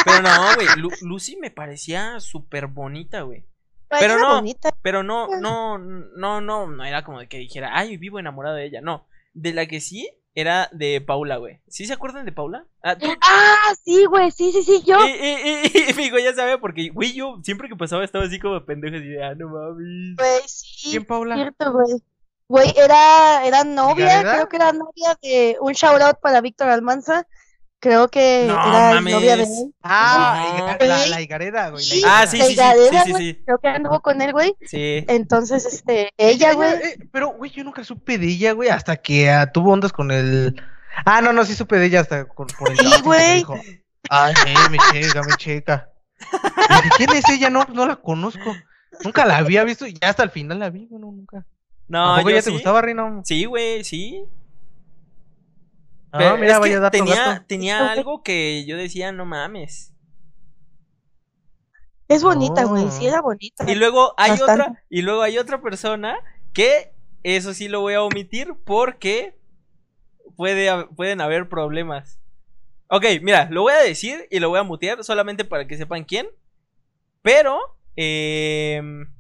Pero no, güey, Lu- Lucy me parecía súper bonita, güey. Pero no. bonita. Pero no, Ah. no, no, no, no era como de que dijera, ay, vivo enamorado de ella. No, de la que sí era de Paula, güey. ¿Sí se acuerdan de Paula? Ah, tú- Ah, sí, güey, sí, sí, sí, yo. Y, y, y, y mi hijo ya sabe, porque, güey, yo siempre que pasaba estaba así como pendejo, así de, ah, no mames. Güey, sí. ¿Quién, Paula? Cierto, güey. Güey, era, era novia, ¿Gareda? creo que era novia de un shout out para Víctor Almanza. Creo que No era mames. novia de él. Ah, la, la higareda, güey. la Sí. higareda. Ah, sí, sí, sí, sí, sí, güey. sí. Creo que anduvo con él, güey. Sí. Entonces, este, ella, güey. eh, pero, güey, yo nunca supe de ella, güey, hasta que ah, tuvo ondas con el. Ah, no, no, sí supe de ella hasta con, por el Sí, güey. Ay, sí, me checa, me checa. ¿quién es ella? No, no la conozco. Nunca la había visto y ya hasta el final la vi, bueno, nunca. No, ¿A poco yo ya te gustaba, Rino? Sí, güey, sí. Ah, Pero mira, es vaya que dato, tenía, dato. tenía algo que yo decía, no mames. Es bonita, güey. Oh. Sí, era bonita. Y luego hay Bastante. otra, y luego hay otra persona que eso sí lo voy a omitir porque puede, pueden haber problemas. Ok, mira, lo voy a decir y lo voy a mutear solamente para que sepan quién. Pero em,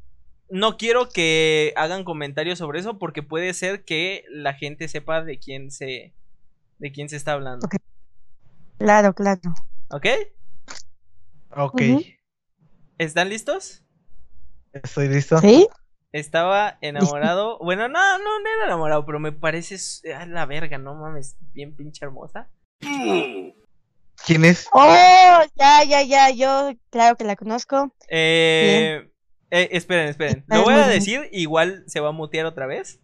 no quiero que hagan comentarios sobre eso porque puede ser que la gente sepa de quién se de quién se está hablando. Ok. Claro, claro. ¿Ok? Ok. ¿Están listos? estoy listo. ¿Sí? Estaba enamorado. Bueno, no, no, no era enamorado, pero me parece a la verga, no mames, bien pinche hermosa. ¿Quién es? Oh, ya, ya, ya. Yo, claro que la conozco. Eh, eh, esperen, esperen. Lo voy a decir, igual se va a mutear otra vez.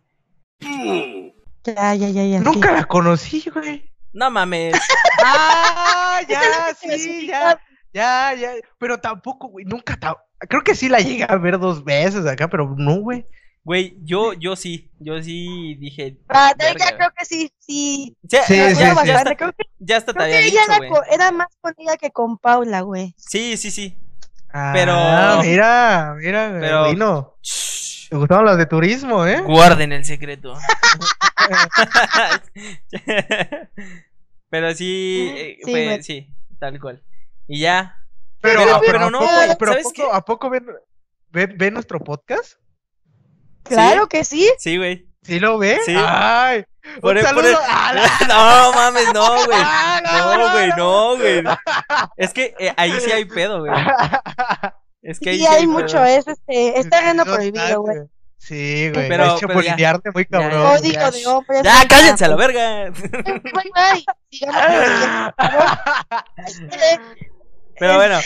Ya, ya, ya, ya. sí. Nunca la conocí, güey. No mames. Ah, ya, sí, ya, ya, ya. Pero tampoco, güey, nunca. ta- Creo que sí la llegué a ver dos veces acá, pero no, güey. Güey, yo, yo sí, yo sí dije. Ah, ella creo que sí, sí. Ya, Sí, ya- sí, ya- sí. ya está- Creo que, ya creo que había ella dicho, era, era más con ella que con Paula, güey. Sí, sí, sí. Pero. Pero- Mira, mira, Pero-. Shh, Te gustaban las de turismo, ¿eh? Guarden el secreto. pero sí, eh, Sí, sí, tal cual. Y ya. Pero, Pero- ¿a- pero ¿a no, poco- pero ¿a ¿sabes poco, qué? ¿a poco ven, ven, ven nuestro podcast? Claro que sí. Sí, güey. ¿Sí lo ve? Sí. Ay, Por un el- por saludo. el- a la- No mames, no, güey. Ah, No, güey, no, güey. Es que eh, ahí sí hay pedo, güey. Es que ahí Sí, hay mucho. Es, este, es terreno prohibido, güey. Sí, güey. Pero- Pero, pero ya. chapulinearte muy Ya, cabrón. ya. Código de hombres. Ya, cállense a la pues. verga. Bye, bye. El por. Este, Pero bueno,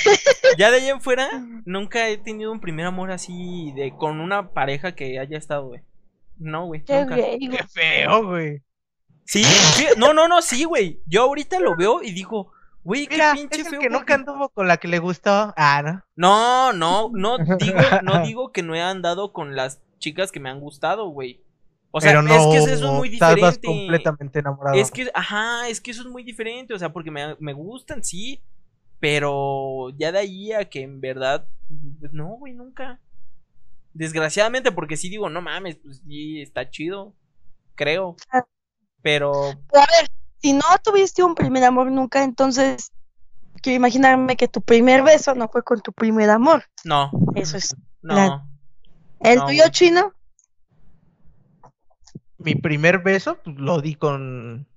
ya de ahí en fuera, nunca he tenido un primer amor así de con una pareja que haya estado, güey. No, güey. Qué nunca. gay, güey. Qué feo, güey. Sí, sí, no, no, no, sí, güey. Yo ahorita lo veo y digo, Güey, qué Mira, pinche es el feo. que nunca anduvo con la que le gustó. Ah, ¿no? No, no, no digo, no digo que no he andado con las chicas que me han gustado, güey. O sea, Pero no, es que eso es muy estabas diferente. completamente enamorado. Es que, ajá, es que eso es muy diferente, o sea, porque me, me gustan, sí, pero ya de ahí a que en verdad, pues no, güey, nunca. Desgraciadamente, porque sí digo, no mames, pues sí, está chido, creo. Pero, a ver, si no tuviste un primer amor nunca, entonces quiero imaginarme que tu primer beso no fue con tu primer amor. no, Eso es. no. ¿El No, tuyo chino? Mi primer beso pues, lo di con.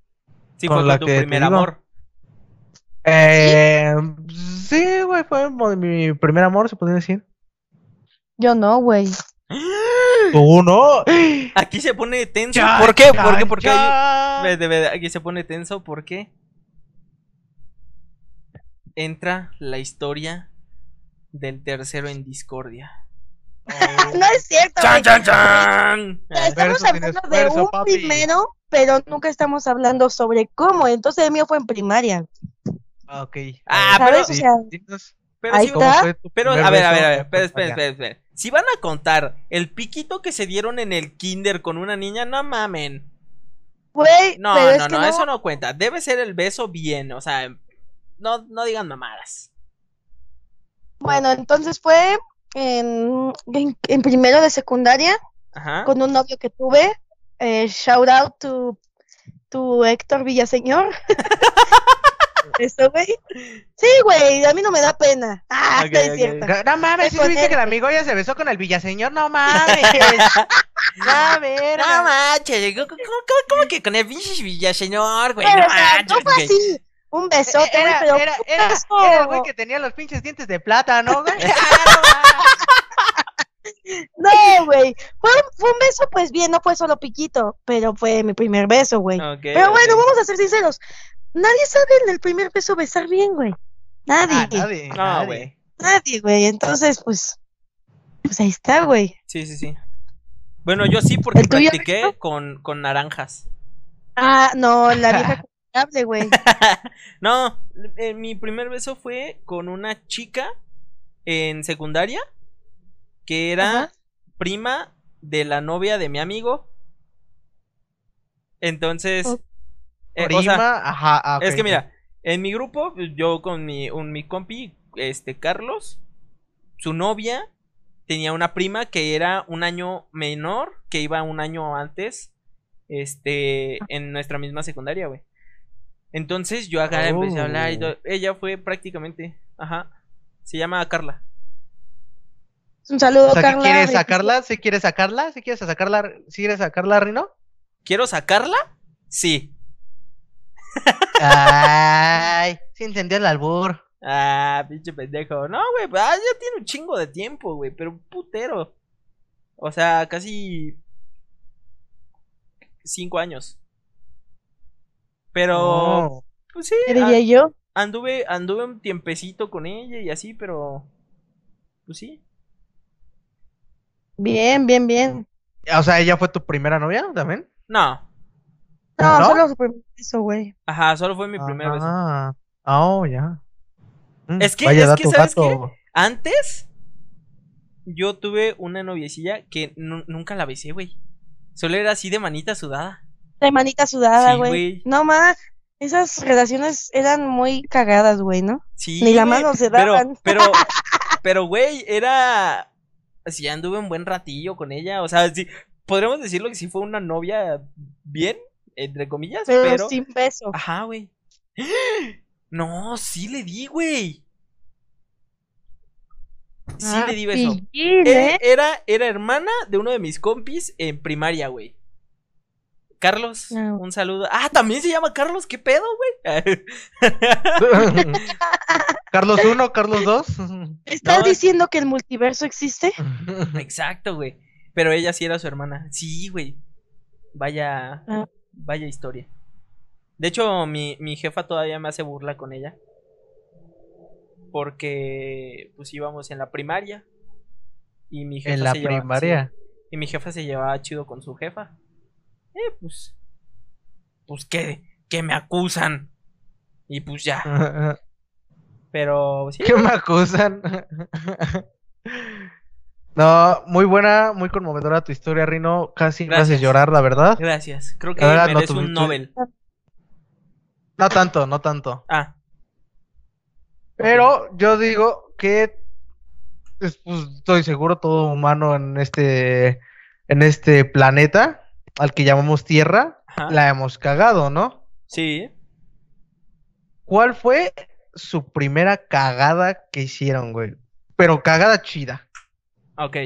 Sí, Con fue la con tu que primer amor. Eh, sí, güey, fue mi primer amor, se podría decir. Yo no, güey. Tú no. Aquí se pone tenso. ¿Por qué? ¿Por qué? Porque hay- cha. Ve, de verdad, aquí se pone tenso porque entra la historia del tercero en discordia. No es cierto, ¡Chan, chan, chan! Estamos hablando de esfuerzo, un papi. primero, pero nunca estamos hablando sobre cómo. Entonces el mío fue en primaria. Ah, Ok. Ah, pero- Pero Ahí sí, está. Pero, a ver, a ver, a ver, espera, espera, espera. Si van a contar el piquito que se dieron en el kinder con una niña, no mamen. güey, No, pero es no, no, eso no cuenta. Debe ser el beso bien, o sea, no, no digan mamadas. Bueno, entonces fue en, en, en primero de secundaria Ajá. con un novio que tuve. Eh, shout out to, to Héctor Villaseñor. Eso, güey. Sí, güey, a mí no me da pena. Ah, Ok, es ok. cierto. No mames, Fue ¿sí viste que el amigo ya se besó con el Villaseñor? No mames. A ver. No manches, ¿cómo, cómo- cómo- que con el pinche Villaseñor, güey? Pero, No sea, no manches, fue así. Un besote, güey, Era, pero era, el güey que tenía los pinches dientes de plata, ¿no, güey? No, güey. Fue, un- fue un beso, pues bien, no fue solo piquito, pero fue mi primer beso, güey. Pero bueno, vamos a ser sinceros. Nadie sabe en el primer beso besar bien, güey. Nadie. Ah, nadie, No, nadie. güey. Nadie, güey. Entonces, pues. Pues ahí está, güey. Sí, sí, sí. Bueno, yo sí porque ¿El tuyo, practiqué con, con naranjas. Ah, no, la vieja confiable, güey. No, eh, mi primer beso fue con una chica en secundaria que era Ajá. prima de la novia de mi amigo. Entonces. Eh, o Prima, sea, ajá, ah, es que mira, en mi grupo, yo con mi, un, mi compi, este Carlos, su novia tenía una prima que era un año menor, que iba un año antes, este, en nuestra misma secundaria, güey. Entonces yo acá empecé a hablar y Oh. todo. Ella fue prácticamente, ajá, se llama Carla. Un saludo, O sea, ¿que Carla. quieres sacarla? ¿Si quieres sacarla? ¿Si quieres sacarla? ¿Si quieres sacarla, Rino? ¿Quiero sacarla? Sí. Ay, sí entendió el albur. Ah, pinche pendejo. No, güey, pues, ah, ya tiene un chingo de tiempo, güey, pero un putero. O sea, casi cinco años. Pero, No. pues sí, ¿Qué diría yo? anduve, anduve un tiempecito con ella y así, pero, pues sí. Bien, bien, bien. O sea, ¿ella fue tu primera novia también? No, No, ¿No? solo su primer beso, güey. ajá, solo fue mi primer beso. Ah, oh, ya. Mm, Es que- vaya es que, dato, ¿sabes dato. Antes, yo tuve una noviecilla que nu- nunca la besé, güey. Solo era así de manita sudada. De manita sudada, güey. No más. Esas relaciones eran muy cagadas, güey, ¿no? Sí, Ni la mano se pero, daban. pero, pero, güey, era. Sí, anduve un buen ratillo con ella. O sea, sí, podríamos decirlo que sí fue una novia bien, entre comillas, Pero, pero. sin beso. Ajá, güey. No, sí le di, güey. Sí Ah, le di beso. pillín, Eh, ¿eh? Era, era hermana de uno de mis compis en primaria, güey. Carlos, Ah. un saludo. Ah, también se llama Carlos, ¿qué pedo, güey? Carlos 1, Carlos 2. ¿Estás no. diciendo que el multiverso existe? Exacto, güey. Pero ella sí era su hermana. Sí, güey. Vaya, Ah. Vaya historia. De hecho, mi, mi jefa todavía me hace burla con ella. Porque, pues íbamos en la primaria. Y mi jefa en la se lleva- primaria. sí, y mi jefa se llevaba chido con su jefa. Eh, pues. Pues que, que me acusan. Y pues ya. Pero sí. ¿Qué me acusan? no, muy buena, muy conmovedora tu historia, Rino. Casi me haces Gracias. llorar, la verdad. Gracias. Creo que verdad, merece un Nobel. No tanto, no tanto. Ah, Pero yo digo que pues, pues, estoy seguro todo humano en este en este planeta al que llamamos Tierra ajá. la hemos cagado, ¿no? Sí. ¿Cuál fue su primera cagada que hicieron, güey? Pero cagada chida. Ok.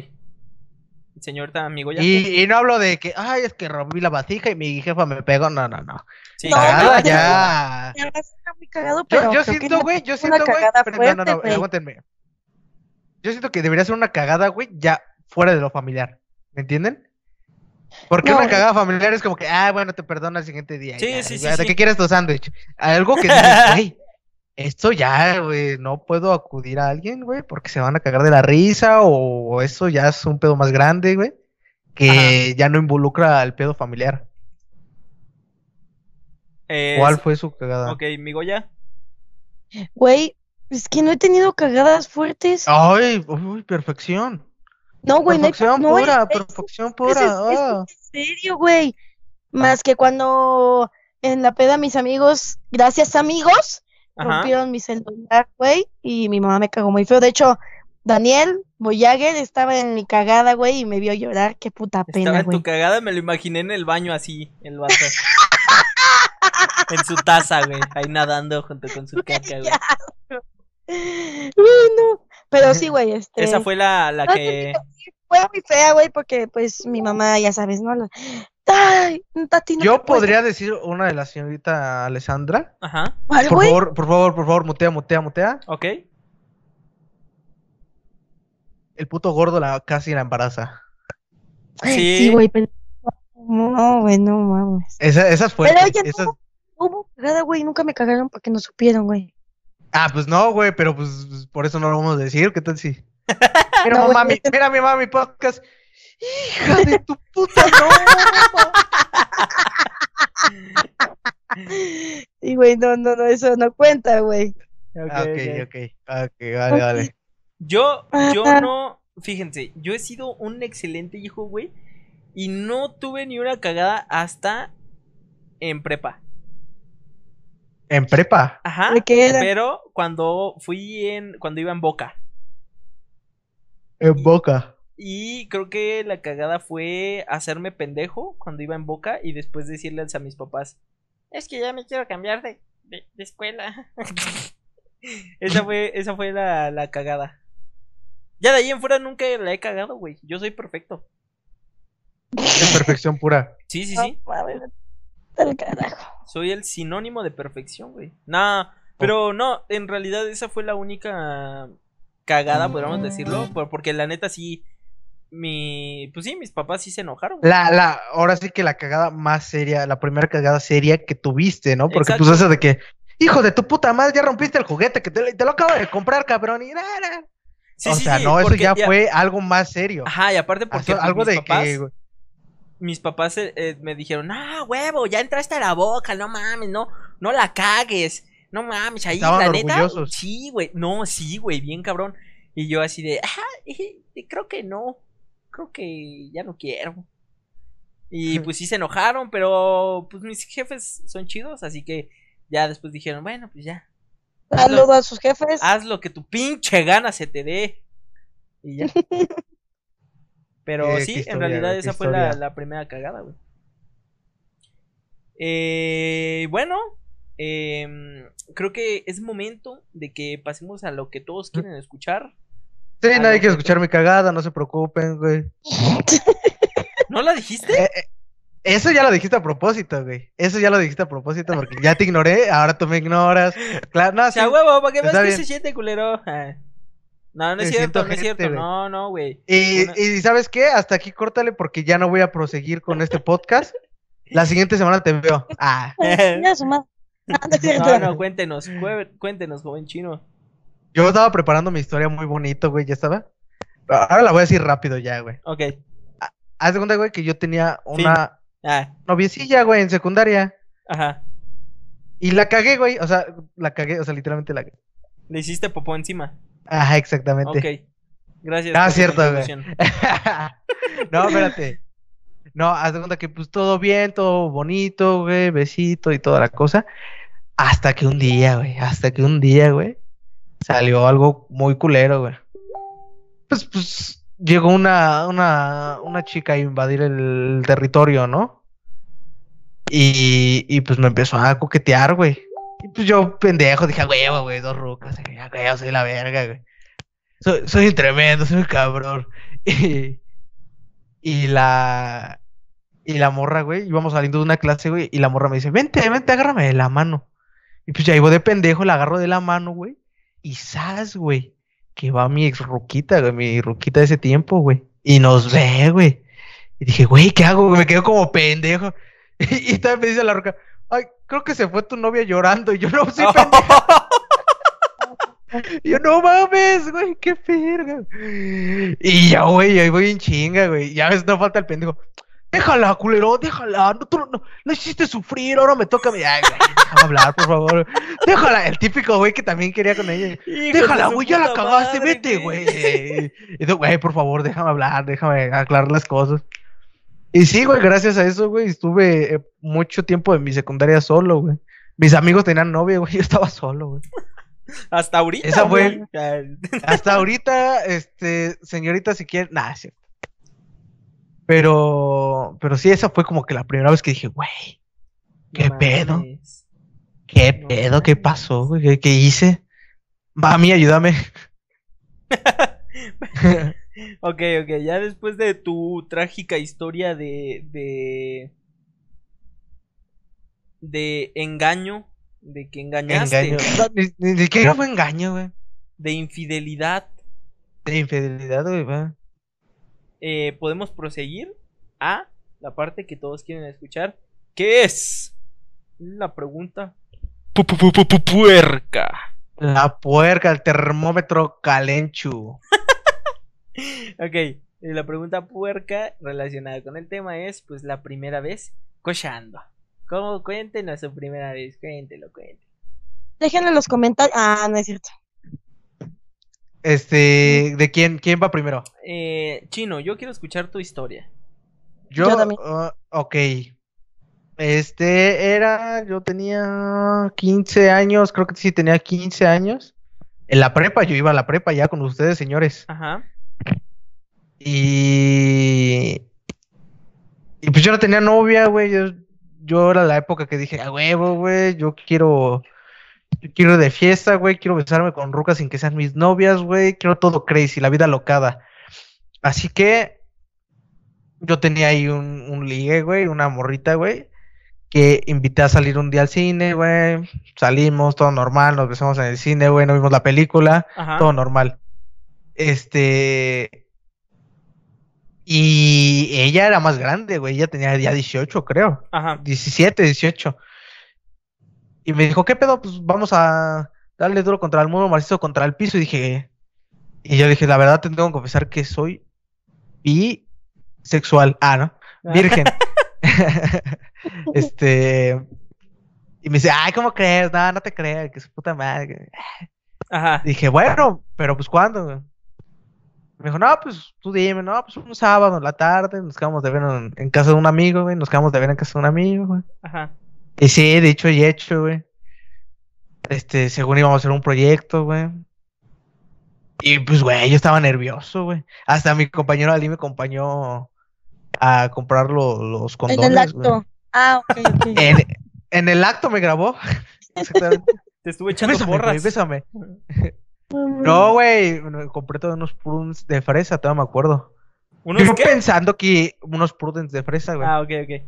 Señorita amigo ya. Y, y no hablo de que, ay, es que rompí la vasija y mi jefa me pegó. No, no, no. Sí. No, Cagada no, ya. Ya está muy cagado, pero Yo, siento, güey, yo siento, güey. No, no, no, güey. aguántenme. Yo siento que debería ser una cagada, güey, ya fuera de lo familiar. ¿Me entienden? Porque No, una güey. cagada familiar es como que, ah, bueno, te perdono al siguiente día. Sí, ya, sí, sí, ya, ¿De sí. qué quieres tu sándwich? Algo que dices, güey, esto ya, güey, no puedo acudir a alguien, güey, porque se van a cagar de la risa o eso ya es un pedo más grande, güey, que ya no involucra al pedo familiar. Eh, ¿Cuál fue su cagada? Ok, mi Goya. Güey, es que no he tenido cagadas fuertes. Ay, uy, perfección. No, güey, no, perfección no, pura, es- es- perfección es- pura. es- es- ah. en serio, güey. Más que cuando en la peda mis amigos, gracias amigos, Ajá. rompieron mi celular, güey, y mi mamá me cagó muy feo. De hecho, Daniel Boyager estaba en mi cagada, güey, y me vio llorar. Qué puta Estaba pena, en tu cagada, me lo imaginé en el baño así, el vato. en su taza, güey. Ahí nadando junto con su caca, güey. Bueno, pero sí, güey, este. Esa fue la, la no, que. fue muy fea, güey, porque pues mi mamá, ya sabes, ¿no? La- Ay, Tati, no Yo puedes- podría decir una de la señorita Alessandra. Ajá. ¿Cuál, Por güey? favor, por favor, por favor, mutea, mutea, mutea. Ok. El puto gordo la casi la embaraza. Ay, Sí. Sí, güey, pero. No, güey, no mames. Esa, esa es Pero oye, esas- no, hubo cagada, güey, nunca me cagaron porque no supieron, güey. Ah, pues no, güey, pero pues pues, por eso no lo vamos a decir. ¿Qué tal si? Mira, No, güey, mamá, mi, este- mira mi mamá, mi podcast. Hija de tu puta, no. Sí, güey, no, no, no, eso no cuenta, güey. Ah, ok, ok. Ok, vale, vale. Yo, yo no. Fíjense, yo he sido un excelente hijo, güey. Y no tuve ni una cagada hasta en prepa. En prepa. Ajá. ¿De qué era? Pero cuando fui en. Cuando iba en Boca. En boca. Y creo que la cagada fue hacerme pendejo cuando iba en Boca y después decirles a mis papás, es que ya me quiero cambiar de, de, de escuela. esa fue, esa fue la, la cagada. Ya de ahí en fuera nunca la he cagado, güey. Yo soy perfecto. Es perfección pura. Sí, sí, sí. No, mames, del carajo. Soy el sinónimo de perfección, güey. Nah, pero no, en realidad esa fue la única cagada, podríamos decirlo. por- Porque la neta sí, mi... Pues sí, mis papás sí se enojaron. güey. La, la, ahora sí que la cagada más seria, la primera cagada seria que tuviste, ¿no? Porque Exacto. pues eso de que, hijo de tu puta madre, ya rompiste el juguete que te, te lo acabo de comprar, cabrón. Y nada. Sí, o sí, sea, sí, no, eso ya, fue algo más serio. Ajá, y aparte porque pues, algo mis de papás, que, mis papás eh, eh, me dijeron, ah, huevo, ya entraste a la boca, no mames, no, no la cagues, no mames, ahí Estaban la neta, sí, güey, no, sí, güey, bien cabrón, y yo así de, ajá, creo que no, creo que ya no quiero, y pues sí se enojaron, pero pues mis jefes son chidos, así que ya después dijeron, bueno, pues ya, Saludos a sus jefes. haz lo que tu pinche gana se te dé. Y ya. Pero Qué- sí, en realidad esa fue la, la primera cagada, güey. Eh, bueno, em, creo que es momento de que pasemos a lo que todos quieren escuchar. Sí, Ah, nadie no, quiere escuchar mi cagada, no se preocupen, güey. ¿No la dijiste? Eh, eh, eso ya lo dijiste a propósito, güey. Eso ya lo dijiste a propósito porque ya te ignoré, ahora tú me ignoras. Claro, no, O sí. sea, huevo, para veas está que bien. se siente culero. Ah. No, no es Me cierto, no es cierto. güey. No, no, güey. Y, Una- y ¿sabes qué? Hasta aquí córtale porque ya no voy a proseguir con este podcast. La siguiente semana te veo. Ah, no. No, no, cuéntenos, cué- cuéntenos, joven chino. Yo estaba preparando mi historia muy bonito, güey, ¿ya estaba? Ahora la voy a decir rápido ya, güey. Ok. Haz de cuenta, güey, que yo tenía una Ah, noviecilla, güey, en secundaria. ajá. Y la cagué, güey. O sea, la cagué, o sea, literalmente la cagué. Le hiciste popó encima. Ajá, exactamente. Ok. Gracias. Ah, por tu cierto, güey. no, espérate. No, haz de cuenta que pues todo bien, todo bonito, güey, besito y toda la cosa. Hasta que un día, güey, hasta que un día, güey, salió algo muy culero, güey. Pues, pues, llegó una, una, una chica a invadir el territorio, ¿no? Y, y pues me empezó a coquetear, güey. Y pues yo, pendejo, dije, "A huevo, güey, dos rucas, güey, soy la verga, güey. Soy, soy tremendo, soy un cabrón. Y, y la. Y la morra, güey, íbamos saliendo de una clase, güey, y la morra me dice, vente, vente, agárrame de la mano. Y pues ya iba de pendejo, la agarro de la mano, güey. Y sabes, güey, que va mi ex ruquita, güey, mi ruquita de ese tiempo, güey. Y nos ve, güey. Y dije, güey, ¿qué hago? Me quedo como pendejo. Y, también me dice la roca, ay, creo que se fue tu novia llorando. Y yo no, sí, pendejo. Y yo, no mames, güey, qué verga. Y ya, güey, ahí voy en chinga, güey. Ya ves, no falta el pendejo. Déjala, culero, déjala. No, tú no, no hiciste sufrir, ahora me toca. Ay, güey, déjame hablar, por favor. Déjala, el típico güey que también quería con ella. Hijo Déjala, güey, ya la cagaste, madre, vete, güey. Y tú, güey, por favor, déjame hablar, déjame aclarar las cosas. Y sí, güey, gracias a eso, güey, estuve eh, mucho tiempo en mi secundaria solo, güey. Mis amigos tenían novia, güey, yo estaba solo, güey. Hasta ahorita. Esa fue güey. Hasta ahorita, este, señorita, si quiere, es cierto. Pero, pero sí, esa fue como que la primera vez que dije, güey, ¿Qué No pedo? mames. ¿qué No pedo? ¿Qué pasó? ¿Qué, qué hice? Mami, ayúdame. Ok, ok, ya después de tu trágica historia de, de, de engaño, de que engañaste, Engaño. No, ni, ni siquiera fue engaño, güey. de infidelidad, De infidelidad, güey, va. Eh, podemos proseguir a la parte que todos quieren escuchar, que es la pregunta pu- pu- pu- pu- pu- puerca. La puerca, el termómetro calenchu. Ok, la pregunta puerca relacionada con el tema es, pues, la primera vez cochando. ¿Cómo? Cuéntenos su primera vez, cuéntelo, cuéntelo. Déjenlo en los comentarios. Ah, no es cierto. Este, ¿de quién, quién va primero? Eh, Chino, yo quiero escuchar tu historia. Yo, Yo también. ah, ok. Este era, yo tenía 15 años, creo que sí tenía 15 años. En la prepa, yo iba a la prepa ya con ustedes, señores. Ajá. Y. Y pues yo no tenía novia, güey. Yo, yo era la época que dije, a huevo, güey, yo quiero. Quiero ir de fiesta, güey. Quiero besarme con rucas sin que sean mis novias, güey. Quiero todo crazy, la vida locada. Así que. Yo tenía ahí un, un ligue, güey, una morrita, güey. Que invité a salir un día al cine, güey. Salimos, todo normal, nos besamos en el cine, güey. No vimos la película Ajá. todo normal. Este. Y ella era más grande, güey. Ella tenía ya 18, creo. Ajá. 17, 18. Y me dijo, ¿qué pedo? Pues vamos a darle duro contra el muro, macizo contra el piso. Y dije. Y yo dije, la verdad, te tengo que confesar que soy bisexual. Ah, ¿no? Virgen. este. Y me dice, ay, ¿cómo crees? No, no te creas, que su puta madre. Ajá. Dije, bueno, pero pues ¿cuándo? Me dijo, no, pues tú dime, no, pues un sábado en la tarde, nos quedamos de ver en, en casa de un amigo, güey, nos quedamos de ver en casa de un amigo, güey. Ajá. Y sí, dicho y hecho, güey. Este, según íbamos a hacer un proyecto, güey. Y pues, güey, yo estaba nervioso, güey. Hasta mi compañero Ali me acompañó a comprar lo- los En condones, el güey. acto. Ah, ok, ok. En, en el acto me grabó. Exactamente. Te estuve echando Bésame, porras. bésame. No, güey, compré todos unos prudence de fresa, todavía me acuerdo. ¿Unos Yo qué? pensando que unos prudence de fresa, güey. Ah, ok, ok.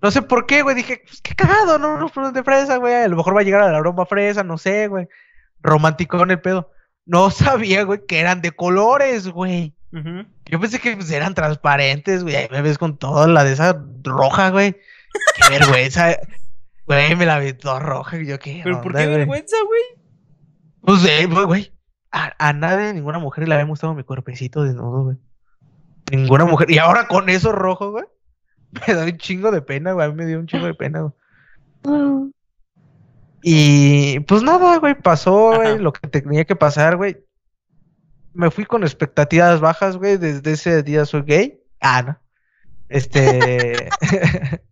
No sé por qué, güey, dije, pues qué cagado, no, unos prudence de fresa, güey. A lo mejor va a llegar a la aroma fresa, no sé, güey. Romántico en el pedo. No sabía, güey, que eran de colores, güey. Ujú. Yo pensé que pues, eran transparentes, güey. Ahí me ves con toda la de esa roja, güey. Qué vergüenza. Güey, me la vi toda roja. Yo qué. ¿Pero por qué güey? vergüenza, güey? Pues, eh, güey, güey. A, a nadie, ninguna mujer le había gustado mi cuerpecito desnudo, güey. Ninguna mujer. Y ahora con eso rojo, güey. Me da un chingo de pena, güey. A mí me dio un chingo de pena, güey. Mm. Y pues nada, güey, pasó, Ajá. güey, lo que tenía que pasar, güey. Me fui con expectativas bajas, güey, desde ese día soy gay. Ah, no. Este...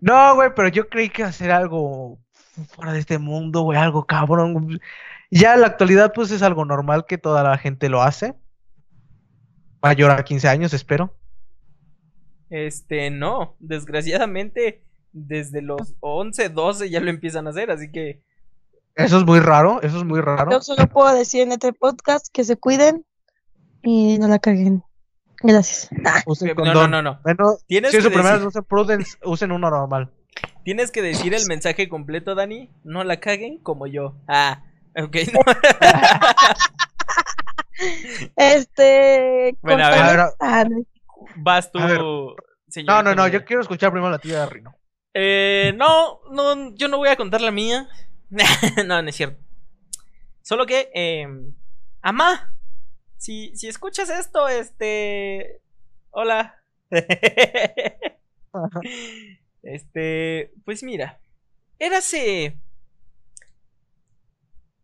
no, güey, pero yo creí que iba a ser algo fuera de este mundo, güey, algo cabrón. Ya en la actualidad, pues es algo normal que toda la gente lo hace. Mayor a 15 años, espero. Este, no, desgraciadamente desde los 11, 12 ya lo empiezan a hacer, así que Eso es muy raro, eso es muy raro. Yo solo puedo decir en este podcast que se cuiden y no la caguen. Gracias. Ah, Usen no, no, no, no. Bueno, Tienes si es que su primera decir- vez, usen Prudence, usen uno normal. Tienes que decir el mensaje completo, Dani. No la caguen como yo. Ah, ok. no. Este. Bueno, a ver. Vas tú, A señorita No, no, no, yo quiero escuchar primero la tía de Rino. Eh, no, no, yo no voy a contar la mía. no, no es cierto. Solo que, eh, Amá, si, si escuchas esto, este, hola. este, pues mira, érase,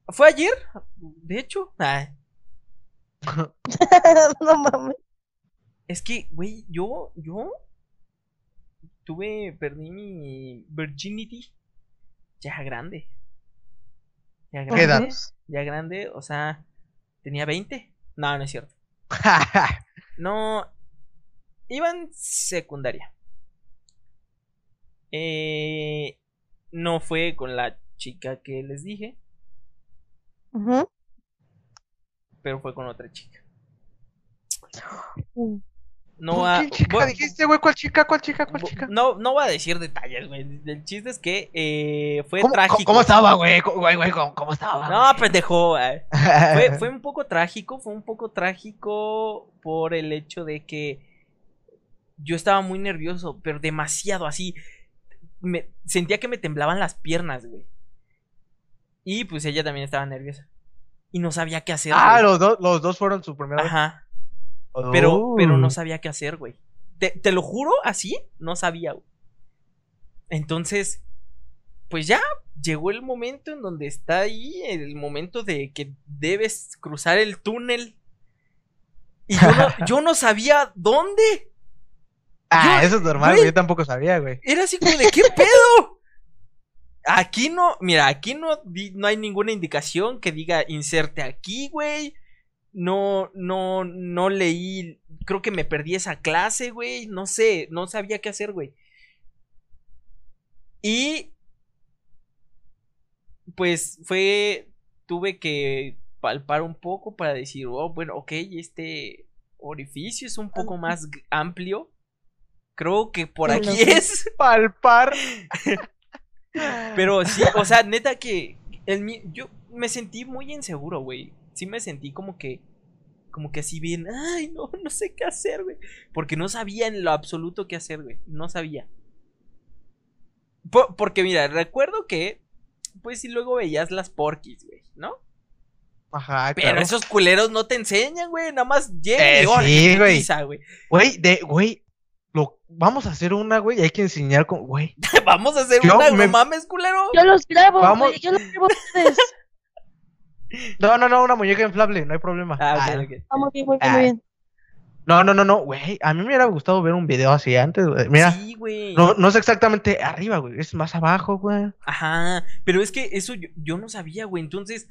fue ayer, de hecho, no mames. Es que, güey, yo, yo tuve, perdí mi virginity ya grande. Ya ¿Qué edad? grande, ya grande, o sea, tenía 20. No, no es cierto. No, iba en secundaria. Eh, no fue con la chica que les dije, pero fue con otra chica. Mm. No ¿Con va, qué chica voy- dijiste, güey? ¿Cuál chica? ¿Cuál chica? ¿Cuál chica? No, no voy a decir detalles, güey. El chiste es que eh, fue ¿Cómo, trágico. cómo- estaba, güey? ¿Cómo- Güey, güey, ¿cómo, cómo estaba? No, pendejo. eh. Fue, fue un poco trágico, fue un poco trágico por el hecho de que yo estaba muy nervioso, pero demasiado así. Me, sentía que me temblaban las piernas, güey. Y pues ella también estaba nerviosa. Y no sabía qué hacer. Ah, güey. los, dos los dos fueron su primera vez. Ajá. Pero, pero no Oh. sabía qué hacer, güey. Te, te lo juro, así, no sabía, güey. Entonces, pues ya llegó el momento en donde está ahí, el momento de que debes cruzar el túnel. Y yo no, yo no sabía dónde. Ah, yo- eso es normal, güey. Yo tampoco sabía, güey. Era así como de, ¿qué pedo? Aquí no, mira, aquí no, no hay ninguna indicación que diga inserte aquí, güey. No, no, no leí, creo que me perdí esa clase, güey. No sé, no sabía qué hacer, güey. Y, pues fue, tuve que palpar un poco para decir, oh, bueno, ok, este orificio es un poco más amplio. Creo que por Bueno, aquí es. Palpar. Pero sí, o sea, neta que el yo me sentí muy inseguro, güey. Sí me sentí como que como que así bien, ay, no, no sé qué hacer, güey, porque no sabía en lo absoluto qué hacer, güey. No sabía. Po- porque mira, recuerdo que pues si luego veías las porquis, güey, ¿no? Ajá, Pero claro. esos culeros no te enseñan, güey, nada más llegan Eh, sí, güey. güey. Güey, de, güey. Lo, vamos a hacer una, güey. y Hay que enseñar con, güey. Vamos a hacer Yo una, me- no mames, culero. Yo los grabo, Vamos. güey. Yo los grabo ustedes. No, no, no, una muñeca inflable, no hay problema. Ah, Ah, ok, ok. Vamos bien, muy bien, Ah. muy bien. No, no, no, no, güey. A mí me hubiera gustado ver un video así antes, güey. Mira, Sí, güey. no, no es exactamente arriba, güey. Es más abajo, güey. Ajá, pero es que eso yo, yo no sabía, güey. Entonces,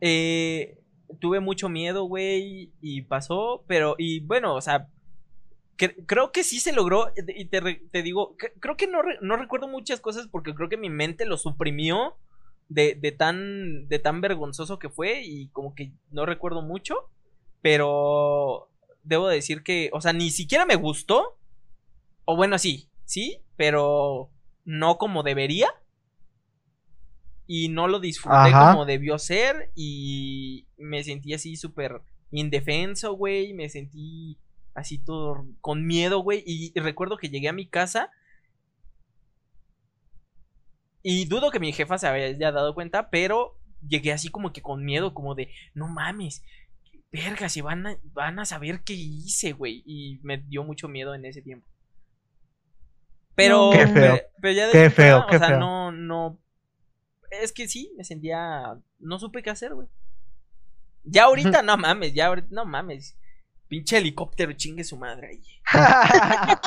eh, tuve mucho miedo, güey, y pasó, pero, y bueno, o sea, cre- creo que sí se logró, y te, re- te digo, cre- creo que no, re- no recuerdo muchas cosas porque creo que mi mente lo suprimió de, de tan, de tan vergonzoso que fue y como que no recuerdo mucho, pero debo decir que, o sea, ni siquiera me gustó, o bueno, sí, sí, pero no como debería. Y no lo disfruté Ajá. como debió ser. Y me sentí así súper indefenso, güey. Me sentí así todo con miedo, güey. Y recuerdo que llegué a mi casa. Y dudo que mi jefa se haya dado cuenta, pero llegué así como que con miedo, como de, no mames, verga, si van a, van a saber qué hice, güey. Y me dio mucho miedo en ese tiempo. Pero, Qué feo. pero, pero ya Qué después, feo, o qué sea, feo. no, no, es que sí, me sentía. No supe qué hacer, güey. Ya ahorita, no mames, ya ahorita, no mames. Pinche helicóptero, chingue su madre ahí.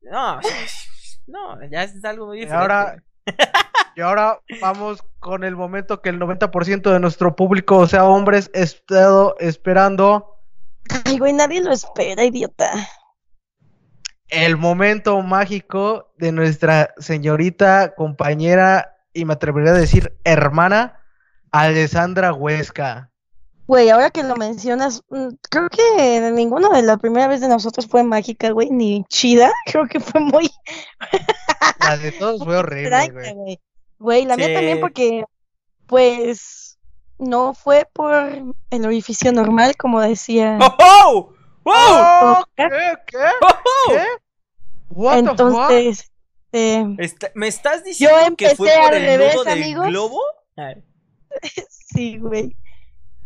No, no, ya es algo muy diferente. ahora, y ahora vamos con el momento que el 90% de nuestro público, o sea, hombres, ha estado esperando. Ay, güey, nadie lo espera, idiota. El momento mágico de nuestra señorita, compañera y me atrevería a decir hermana, Alessandra Huesca. Güey, ahora que lo mencionas, mm, creo que ninguno de la primera vez de nosotros fue mágica, güey, ni chida. Creo que fue muy La de todos fue horrible, güey. güey. La mía también porque, pues, no fue por el orificio normal, como decía. ¡Oh! oh! ¡Oh! ¡Oh! ¿qué? ¿Qué? ¿Qué? ¡Oh! ¿Qué? What the fuck? Entonces, eh, Está- ¿Me estás diciendo que fue empecé por al el revés, nudo del amigos. globo? Ay, sí, güey.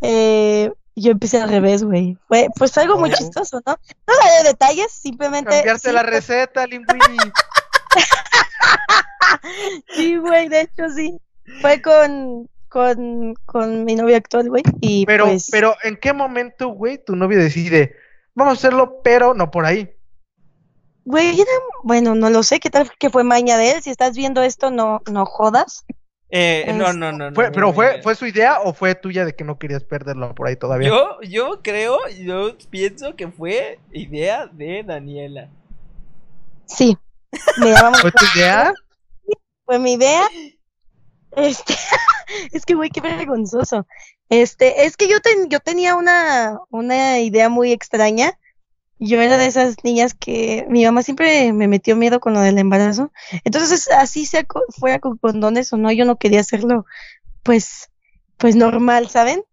Eh, yo empecé al revés, güey. Pues algo muy Oh. chistoso, ¿no? No daré detalles, simplemente. Cambiarte sí, la pues, receta, Linguini. Sí, güey, de hecho sí. Fue con, con, con mi novio actual, güey. Y Pero, pues, pero, ¿en qué momento, güey, tu novio decide, vamos a hacerlo, pero no por ahí? güey, bueno, no lo sé, qué tal que fue maña de él. Si estás viendo esto, no, no jodas. Eh, no, Es- no, no, no. Fue, no, pero fue, fue su idea o fue tuya de que no querías perderlo por ahí todavía. Yo, yo creo, yo pienso que fue idea de Daniela. Sí, me llamamos, ¿Fue tu idea? fue mi idea. Este, es que, güey, qué vergonzoso. Este, es que yo, ten- yo tenía una, una idea muy extraña. Yo era de esas niñas que mi mamá siempre me metió miedo con lo del embarazo. Entonces, así sea fuera con condones o no, yo no quería hacerlo, pues, pues normal, ¿saben?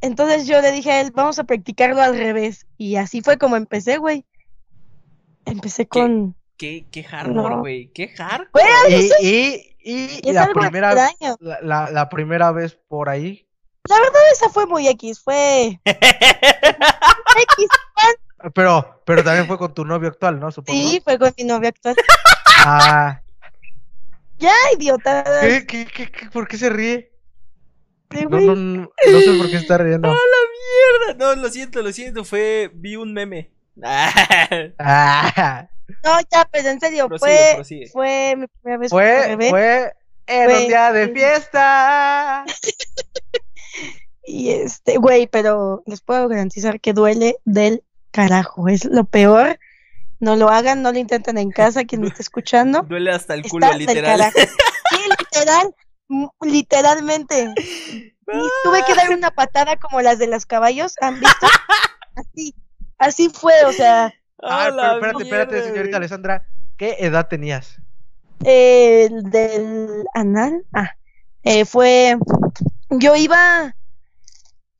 Entonces yo le dije a él, vamos a practicarlo al revés. Y así fue como empecé, güey. Empecé con... Qué, qué hardcore, No. güey. Qué hardcore. Y, y, y la primera, la, la- la primera vez por ahí. La verdad, esa fue muy X, fue X. Pero, pero también fue con tu novio actual, ¿no? Supongo. Sí, fue con mi novia actual. Ah, Ya, idiota. ¿qué, qué, qué, qué- por qué se ríe? Sí, No, güey. no, no, no sé por qué está riendo. Mierda, no, lo siento, lo siento. Fue. Vi un meme. Ah, No, ya, pero en serio, Prosigue, fue, prosigue. fue mi primera vez fue, bebé. fue en Fue- un día de fiesta. Y este, güey, pero les puedo garantizar que duele del carajo. Es lo peor. No lo hagan, no lo intenten en casa, quien me esté escuchando. Duele hasta el culo, literal. Sí, literal, literalmente. Y tuve que dar una patada como las de los caballos, ¿han visto? Así, así fue, o sea, Ah, pero espérate, espérate, señorita. Alessandra. ¿Qué edad tenías? el del anal, ah, eh, fue, yo iba,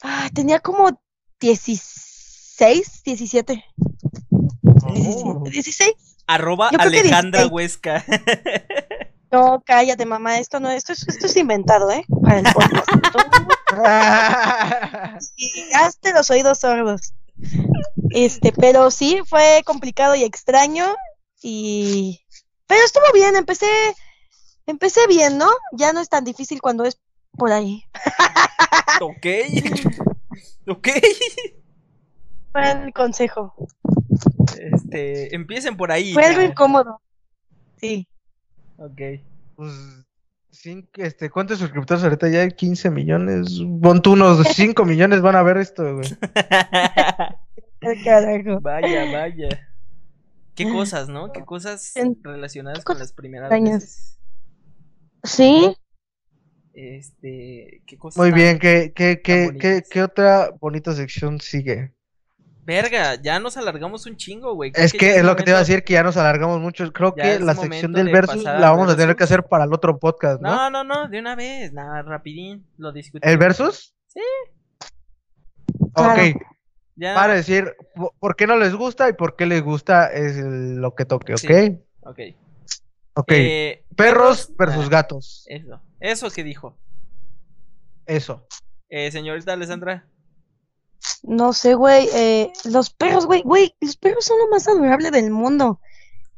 ah, tenía como 16, 17, Oh. 17, 16. Arroba Alejandra 16. Huesca. No, cállate, mamá, esto no, esto es, esto es inventado, ¿eh? Para el podcast. Y hazte los oídos sordos. Este, pero sí, fue complicado y extraño. Y. Pero estuvo bien, empecé. Empecé bien, ¿no? Ya no es tan difícil cuando es por ahí. ok. ok. Buen consejo. Este. Empiecen por ahí. Fue algo incómodo. Sí. Ok. Pues, este, ¿cuántos suscriptores ahorita ya? 15 millones. Pon tú unos 5 millones van a ver esto, güey. carajo. vaya, vaya. Qué cosas, ¿no? Qué cosas relacionadas con las primeras veces. Sí. Este. ¿Qué cosas Muy bien, ¿qué, qué, qué, qué, qué otra bonita sección sigue? Verga, ya nos alargamos un chingo, güey. Creo Es que es lo que te iba a decir, que ya nos alargamos mucho. Creo Ya que la sección del de versus la vamos a tener que hacer para el otro podcast, ¿no? No, no, no, de una vez, nada, rapidín, lo discutimos. ¿El versus? Sí. Claro. Ok, Ya. para decir po- por qué no les gusta y por qué les gusta es lo que toque, ¿ok? Sí. Ok. Ok, Eh, perros versus ah, gatos. Eso, eso que dijo. Eso. Eh, señorita Alessandra. No sé, güey. eh, los perros, güey, güey, los perros son lo más adorable del mundo.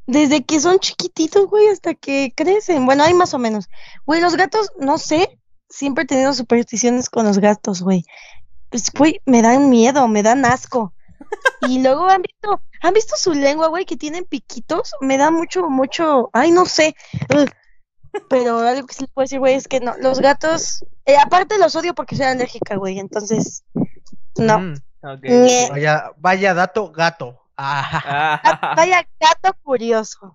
Desde que son chiquititos, güey, hasta que crecen. Bueno, hay más o menos. Güey, los gatos, no sé. siempre he tenido supersticiones con los gatos, güey. Pues, güey, me dan miedo, me dan asco. Y luego han visto, han visto su lengua, güey, que tienen piquitos. Me da mucho, mucho, ay, no sé. Pero algo que sí puedo decir, güey, es que no, los gatos, eh, aparte los odio porque soy alérgica, güey, entonces, no. Mm, Ok. Vaya, vaya dato, gato. Ah, Ah, Vaya gato curioso.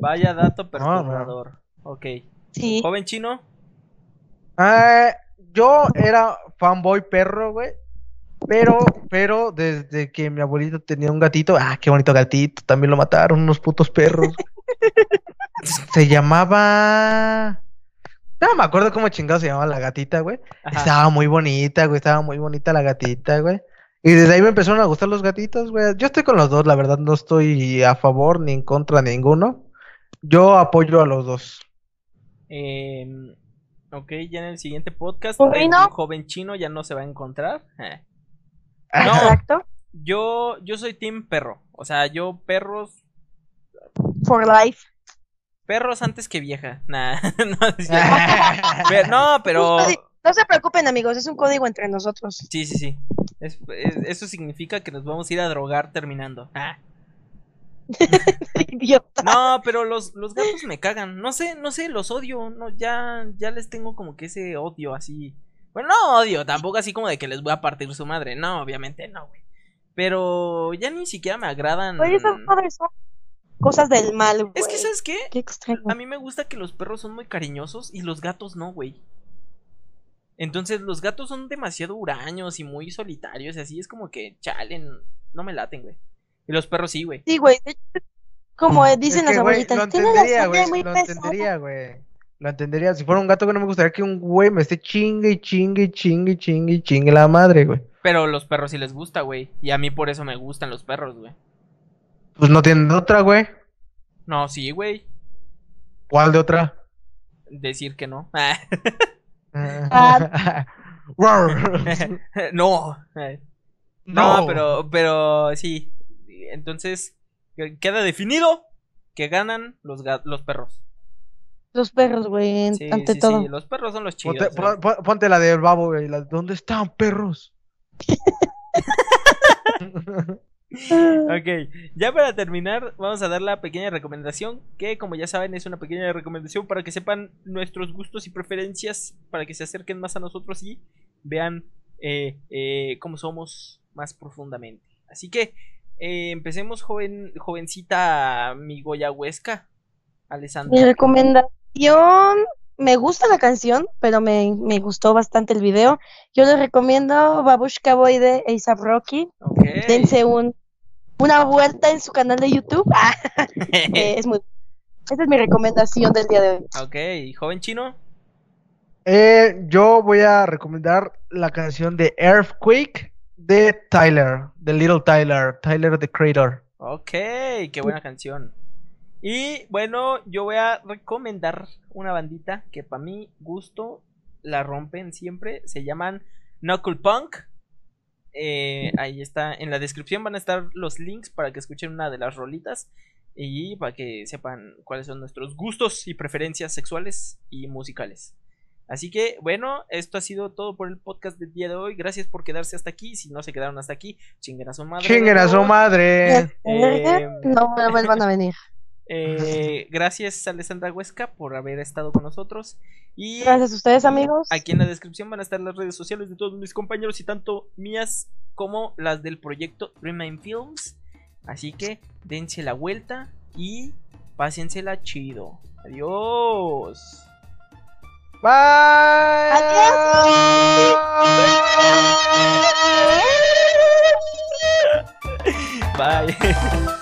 vaya dato perturbador. Ok. Sí. Joven chino. Ah, yo era fanboy perro, güey. Pero, pero desde que mi abuelito tenía un gatito, ah, qué bonito gatito, también lo mataron unos putos perros. Se llamaba. No me acuerdo cómo chingado se llamaba la gatita, güey. Ajá. Estaba muy bonita, güey, estaba muy bonita la gatita, güey. Y desde ahí me empezaron a gustar los gatitos, güey. Yo estoy con los dos, la verdad, no estoy a favor ni en contra de ninguno. Yo apoyo a los dos. Em, ok, ya en el siguiente podcast, el joven chino ya no se va a encontrar. Eh. No. Exacto. Yo, yo soy team perro. O sea, yo perros, For life. Perros antes que vieja. Nah, no, es cierto. Pe- no, pero No se preocupen, amigos, es un código entre nosotros. sí, sí, sí. Es- es- eso significa que nos vamos a ir a drogar terminando. Ah. Idiota. No, pero los, los gatos me cagan. No sé, no sé, los odio. No, ya, ya les tengo como que ese odio así. Bueno, no odio, tampoco así como de que les voy a partir su madre. No, obviamente no, güey. Pero ya ni siquiera me agradan. Oye, esas madres son cosas del mal, güey. Es que, ¿sabes qué? Qué extraño. A mí me gusta que los perros son muy cariñosos y los gatos no, güey. Entonces, los gatos son demasiado huraños y muy solitarios y así es como que, chalen, no me laten, güey. Y los perros sí, güey. Sí, güey. Como dicen Es que, las abuelitas, lo tiene la entendería, güey. muy Lo pesada. entendería, güey. Lo entendería. Si fuera un gato que no me gustaría que un güey me esté chingue y chingue y chingue y chingue y chingue la madre, güey. Pero los perros sí les gusta, güey. Y a mí por eso me gustan los perros, güey. Pues no tienen de otra, güey. No, sí, güey. ¿Cuál de otra? Decir que no. Roar. no. No, pero, pero sí. Entonces, queda definido que ganan los, ga- los perros. Los perros, güey, Sí, ante sí, todo. sí, los perros son los chidos. Ponte, güey. pon- pon- ponte la del babo, güey. la- ¿Dónde están, perros? Ok, ya para terminar, vamos a dar la pequeña recomendación, que como ya saben es una pequeña recomendación para que sepan nuestros gustos y preferencias, para que se acerquen más a nosotros y vean eh, eh, cómo somos más profundamente. Así que eh, empecemos, joven, jovencita mi Goya Huesca, Mi Alessandra. recomendación, me gusta la canción, pero me, me gustó bastante el video. Yo les recomiendo Babushka Boy de A$AP Rocky. Ok. Dense un, una vuelta en su canal de YouTube. Ah, eh, es muy... Esa es mi recomendación del día de hoy. ok, joven chino. Eh, yo voy a recomendar la canción de Earthquake de Tyler, de Little Tyler, Tyler the Creator. Ok, qué buena canción. Y bueno, yo voy a recomendar una bandita que para mi gusto la rompen siempre. Se llaman Knuckle Punk. Eh, ahí está, en la descripción van a estar los links para que escuchen una de las rolitas y para que sepan cuáles son nuestros gustos y preferencias sexuales y musicales. Así que bueno, esto ha sido todo por el podcast del día de hoy. Gracias por quedarse hasta aquí. Si no se quedaron hasta aquí, chinguen a su madre. Chinguen a su ¿no? madre. Eh, No me vuelvan a venir. Eh, gracias Alessandra Huesca por haber estado con nosotros. Y Gracias a ustedes, amigos. aquí en la descripción van a estar las redes sociales de todos mis compañeros y tanto mías como las del proyecto Remain Films. Así que dense la vuelta y pásensela chido. Adiós. Bye. Adiós. Bye.